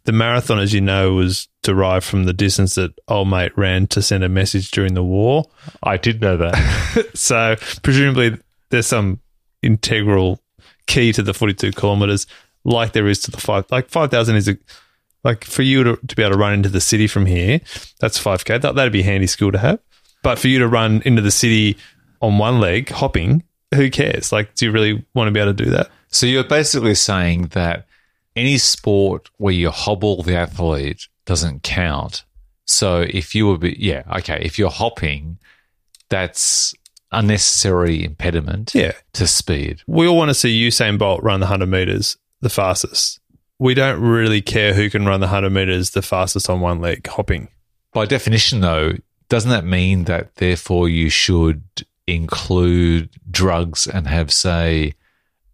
Speaker 2: the marathon, as you know, was derived from the distance that old mate ran to send a message during the war.
Speaker 1: I did know that.
Speaker 2: so presumably there's some integral key to the 42 kilometers like there is to the five like 5000 is a like for you to, to be able to run into the city from here that's 5k that, that'd be a handy skill to have. But for you to run into the city on one leg hopping who cares? Like do you really want to be able to do that?
Speaker 1: So you're basically saying that any sport where you hobble the athlete doesn't count. So if you were, be, yeah, okay, if you're hopping, that's unnecessary impediment
Speaker 2: yeah.
Speaker 1: to speed.
Speaker 2: we all want to see usain bolt run the 100 meters the fastest we don't really care who can run the 100 meters the fastest on one leg hopping.
Speaker 1: By definition, though, doesn't that mean that therefore you should include drugs and have, say,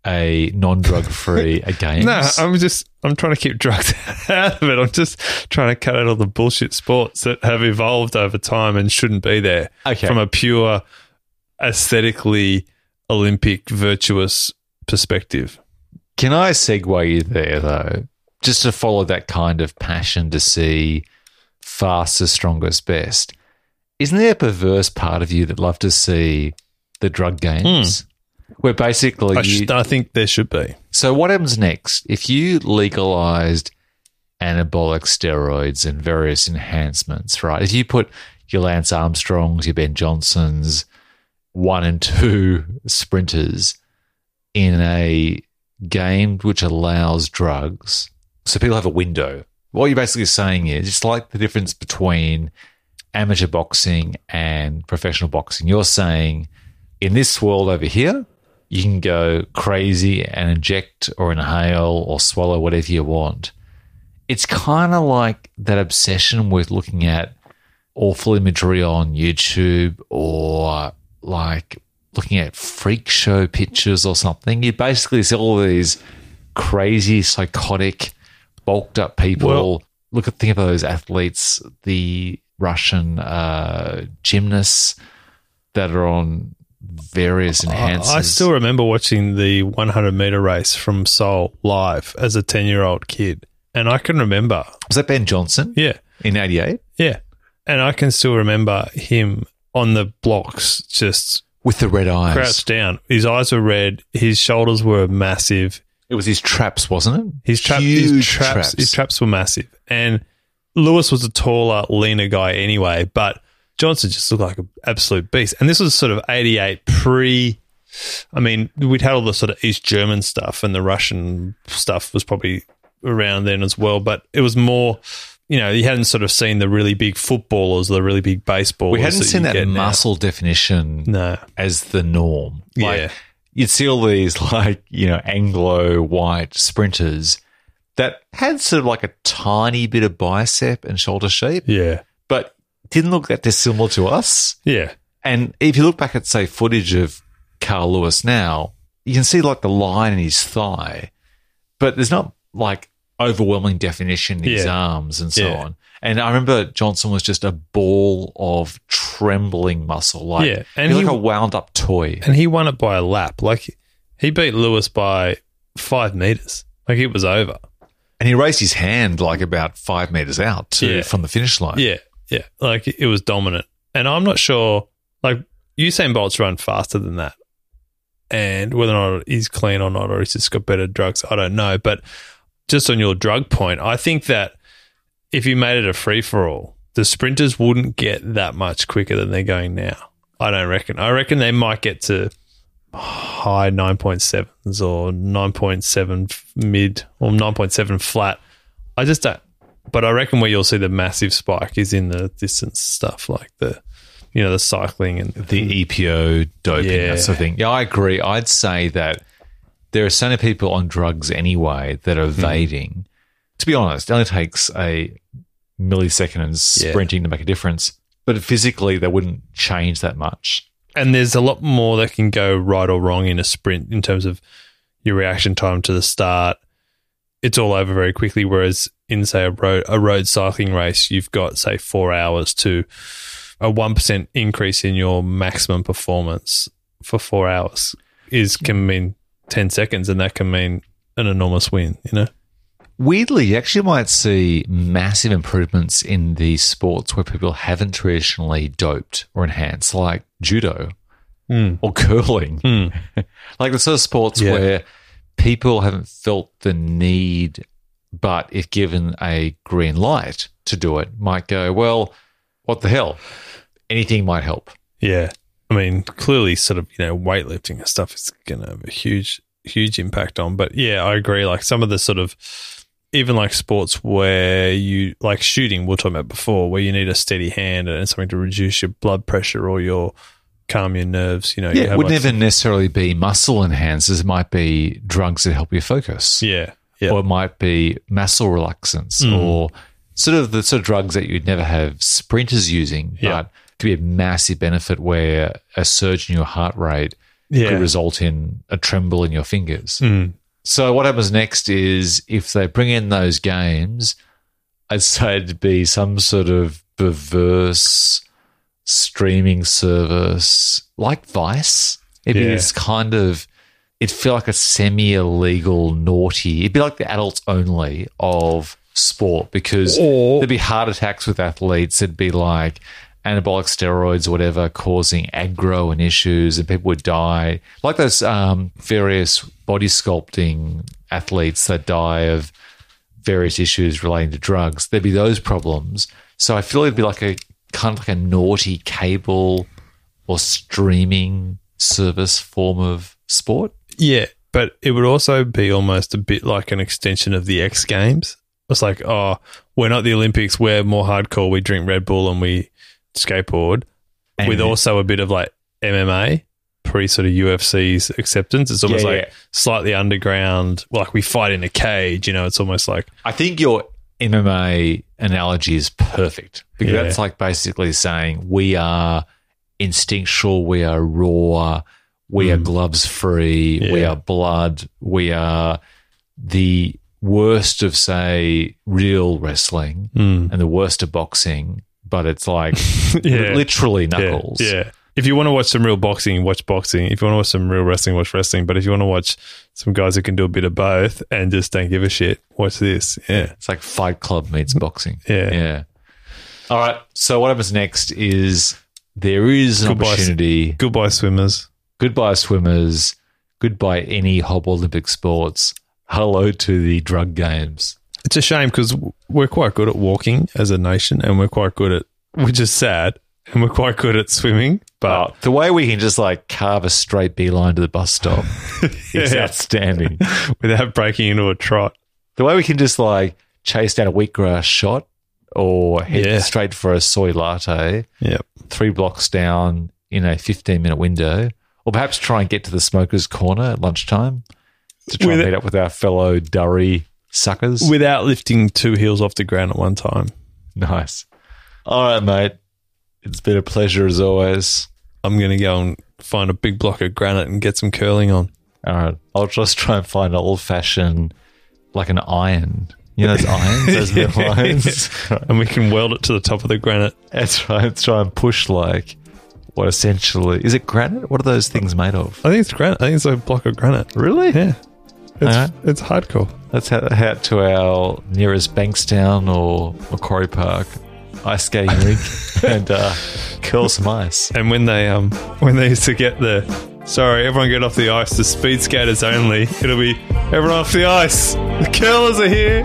Speaker 1: a non-drug free a games?
Speaker 2: No, I'm just I'm trying to keep drugs out of it. I'm just trying to cut out all the bullshit sports that have evolved over time and shouldn't be there.
Speaker 1: Okay.
Speaker 2: From a pure aesthetically Olympic virtuous perspective.
Speaker 1: Can I segue you there though? Just to follow that kind of passion to see fastest, strongest, best. Isn't there a perverse part of you that love to see the drug games? Hmm. Where basically
Speaker 2: I,
Speaker 1: you,
Speaker 2: I think there should be.
Speaker 1: So what happens next? If you legalized anabolic steroids and various enhancements, right? If you put your Lance Armstrongs, your Ben Johnsons, one and two sprinters in a game which allows drugs, so people have a window. What you're basically saying is it's like the difference between amateur boxing and professional boxing. You're saying in this world over here, you can go crazy and inject or inhale or swallow whatever you want. It's kind of like that obsession with looking at awful imagery on YouTube or like looking at freak show pictures or something. You basically see all these crazy, psychotic, bulked up people.
Speaker 2: Well-
Speaker 1: Look at think of those athletes, the Russian uh, gymnasts that are on various enhancers.
Speaker 2: I still remember watching the 100 meter race from Seoul live as a 10 year old kid. And I can remember,
Speaker 1: was that Ben Johnson
Speaker 2: yeah,
Speaker 1: in '88
Speaker 2: yeah. And I can still remember him on the blocks just
Speaker 1: with the red eyes.
Speaker 2: crouched down. His eyes were red. His shoulders were massive.
Speaker 1: It was his traps, wasn't it?
Speaker 2: His,
Speaker 1: Huge
Speaker 2: his traps, his traps were massive. And Lewis was a taller, leaner guy anyway, but Johnson just looked like an absolute beast. And this was sort of 88 pre. I mean, we'd had all the sort of East German stuff and the Russian stuff was probably around then as well, but it was more, you know, you hadn't sort of seen the really big footballers, the really big baseballers.
Speaker 1: we hadn't seen that
Speaker 2: get now.
Speaker 1: muscle definition
Speaker 2: No.
Speaker 1: as the norm. Like,
Speaker 2: Yeah.
Speaker 1: you'd see all these like you know Anglo white sprinters that had sort of like a tiny bit of bicep and shoulder shape,
Speaker 2: Yeah.
Speaker 1: but didn't look that dissimilar to us.
Speaker 2: Yeah.
Speaker 1: And if you look back at say footage of Carl Lewis now, you can see like the line in his thigh, but there's not like overwhelming definition in his
Speaker 2: Yeah.
Speaker 1: arms and so
Speaker 2: Yeah.
Speaker 1: on. And I remember Johnson was just a ball of trembling muscle, like
Speaker 2: Yeah,
Speaker 1: and
Speaker 2: and
Speaker 1: like a wound up toy.
Speaker 2: and he won it by a lap. Like he beat Lewis by five meters. Like it was over.
Speaker 1: And he raised his hand like about five meters out too,
Speaker 2: Yeah.
Speaker 1: from the finish line.
Speaker 2: Yeah, yeah. Like it was dominant. And I'm not sure. Like Usain Bolt's run faster than that, and whether or not he's clean or not, or he's just got better drugs, I don't know. But just on your drug point, I think that if you made it a free for all, the sprinters wouldn't get that much quicker than they're going now. I don't reckon. I reckon they might get to high 9.7s or 9.7 mid or 9.7 flat. I just don't. But I reckon where you'll see the massive spike is in the distance stuff, like the, you know, the cycling and
Speaker 1: The EPO doping,
Speaker 2: Yeah.
Speaker 1: that sort of thing. Yeah, I agree. I'd say that there are so many people on drugs anyway that
Speaker 2: Hmm.
Speaker 1: are evading. To be honest, it only takes a millisecond and sprinting to make a difference. But physically, they wouldn't change that much.
Speaker 2: and there's a lot more that can go right or wrong in a sprint in terms of your reaction time to the start. It's all over very quickly. Whereas in say a road a road cycling race, you've got say four hours to a one percent increase in your maximum performance for four hours is can mean ten seconds, and that can mean an enormous win. You know,
Speaker 1: Weirdly, you actually might see massive improvements in the sports where people haven't traditionally doped or enhanced, like judo hmm. or curling. Hmm. like the sort of sports
Speaker 2: Yeah.
Speaker 1: where people haven't felt the need, but if given a green light to do it, might go, well, what the hell? Anything might help.
Speaker 2: Yeah. I mean, clearly, sort of, you know, weightlifting and stuff is going to have a huge, huge impact on. But yeah, I agree. Like some of the sort of, even like sports where you, like shooting, we are talking about before, where you need a steady hand and something to reduce your blood pressure or your calm your nerves. You know, you
Speaker 1: Yeah, it would
Speaker 2: like
Speaker 1: never necessarily be muscle enhancers. It might be drugs that help you focus.
Speaker 2: Yeah. Yeah.
Speaker 1: or it might be muscle relaxants,
Speaker 2: Mm.
Speaker 1: or sort of the sort of drugs that you'd never have sprinters using,
Speaker 2: Yeah.
Speaker 1: but could be a massive benefit where a surge in your heart rate
Speaker 2: Yeah.
Speaker 1: could result in a tremble in your fingers.
Speaker 2: Mm.
Speaker 1: So what happens next is if they bring in those games, I'd say it'd be some sort of perverse streaming service like Vice. It'd be this kind of it'd feel like a semi illegal naughty. It'd be like the adults only of sport because
Speaker 2: Or-
Speaker 1: there'd be heart attacks with athletes. It'd be like anabolic steroids or whatever causing aggro and issues and people would die. Like those um, various body sculpting athletes that die of various issues relating to drugs. There'd be those problems. So I feel it'd be like a kind of like a naughty cable or streaming service form of sport.
Speaker 2: Yeah, but it would also be almost a bit like an extension of the X Games. It's like, oh, we're not the Olympics. We're more hardcore. We drink Red Bull and we skateboard,
Speaker 1: And-
Speaker 2: with also a bit of like MMA pre sort of UFC's acceptance. It's almost
Speaker 1: Yeah,
Speaker 2: like
Speaker 1: yeah.
Speaker 2: slightly underground. Like we fight in a cage. You know, it's almost like
Speaker 1: I think your MMA analogy is perfect because
Speaker 2: Yeah.
Speaker 1: that's like basically saying we are instinctual, we are raw, we are gloves free, we
Speaker 2: Mm.
Speaker 1: Are blood, we are the worst of, say, real wrestling
Speaker 2: Mm.
Speaker 1: and the worst of boxing, but it's like
Speaker 2: Yeah.
Speaker 1: literally
Speaker 2: yeah,
Speaker 1: knuckles.
Speaker 2: yeah. If you want to watch some real boxing, watch boxing. If you want to watch some real wrestling, watch wrestling. But if you want to watch some guys who can do a bit of both and just don't give a shit, watch this. Yeah.
Speaker 1: It's like Fight Club meets boxing.
Speaker 2: Yeah.
Speaker 1: Yeah. All right. So what happens next is there is an
Speaker 2: Goodbye,
Speaker 1: opportunity.
Speaker 2: Goodbye, swimmers.
Speaker 1: Goodbye, swimmers. Goodbye, any hob Olympic sports. Hello to the drug games.
Speaker 2: It's a shame because we're quite good at walking as a nation, and we're quite good at, which is sad, and we're quite good at swimming. But
Speaker 1: Uh, the way we can just like carve a straight beeline to the bus stop is outstanding.
Speaker 2: without breaking into a trot,
Speaker 1: The way we can just like chase down a wheatgrass shot or head
Speaker 2: Yeah.
Speaker 1: straight for a soy latte
Speaker 2: yeah,
Speaker 1: three blocks down in a 15 minute window, or perhaps try and get to the smoker's corner at lunchtime to try
Speaker 2: With
Speaker 1: and meet up with our fellow Durry suckers.
Speaker 2: without lifting two heels off the ground at one time.
Speaker 1: nice. All right, mate. It's been a pleasure as always.
Speaker 2: I'm going to go and find a big block of granite and get some curling on.
Speaker 1: All right. I'll just try and find an old fashioned, like an iron. You know those irons, those metal irons?
Speaker 2: and we can weld it to the top of the granite.
Speaker 1: Let's try, let's try and push like what essentially is it granite? What are those things made of?
Speaker 2: I think it's granite. I think it's a block of granite.
Speaker 1: Really?
Speaker 2: Yeah. It's,
Speaker 1: Alright.
Speaker 2: it's hardcore.
Speaker 1: Let's head out to our nearest Bankstown or Macquarie Park ice skating rink and uh, curl some ice.
Speaker 2: And when they um when they used to get the sorry, everyone get off the ice, the speed skaters only, it'll be everyone off the ice. The curlers are here.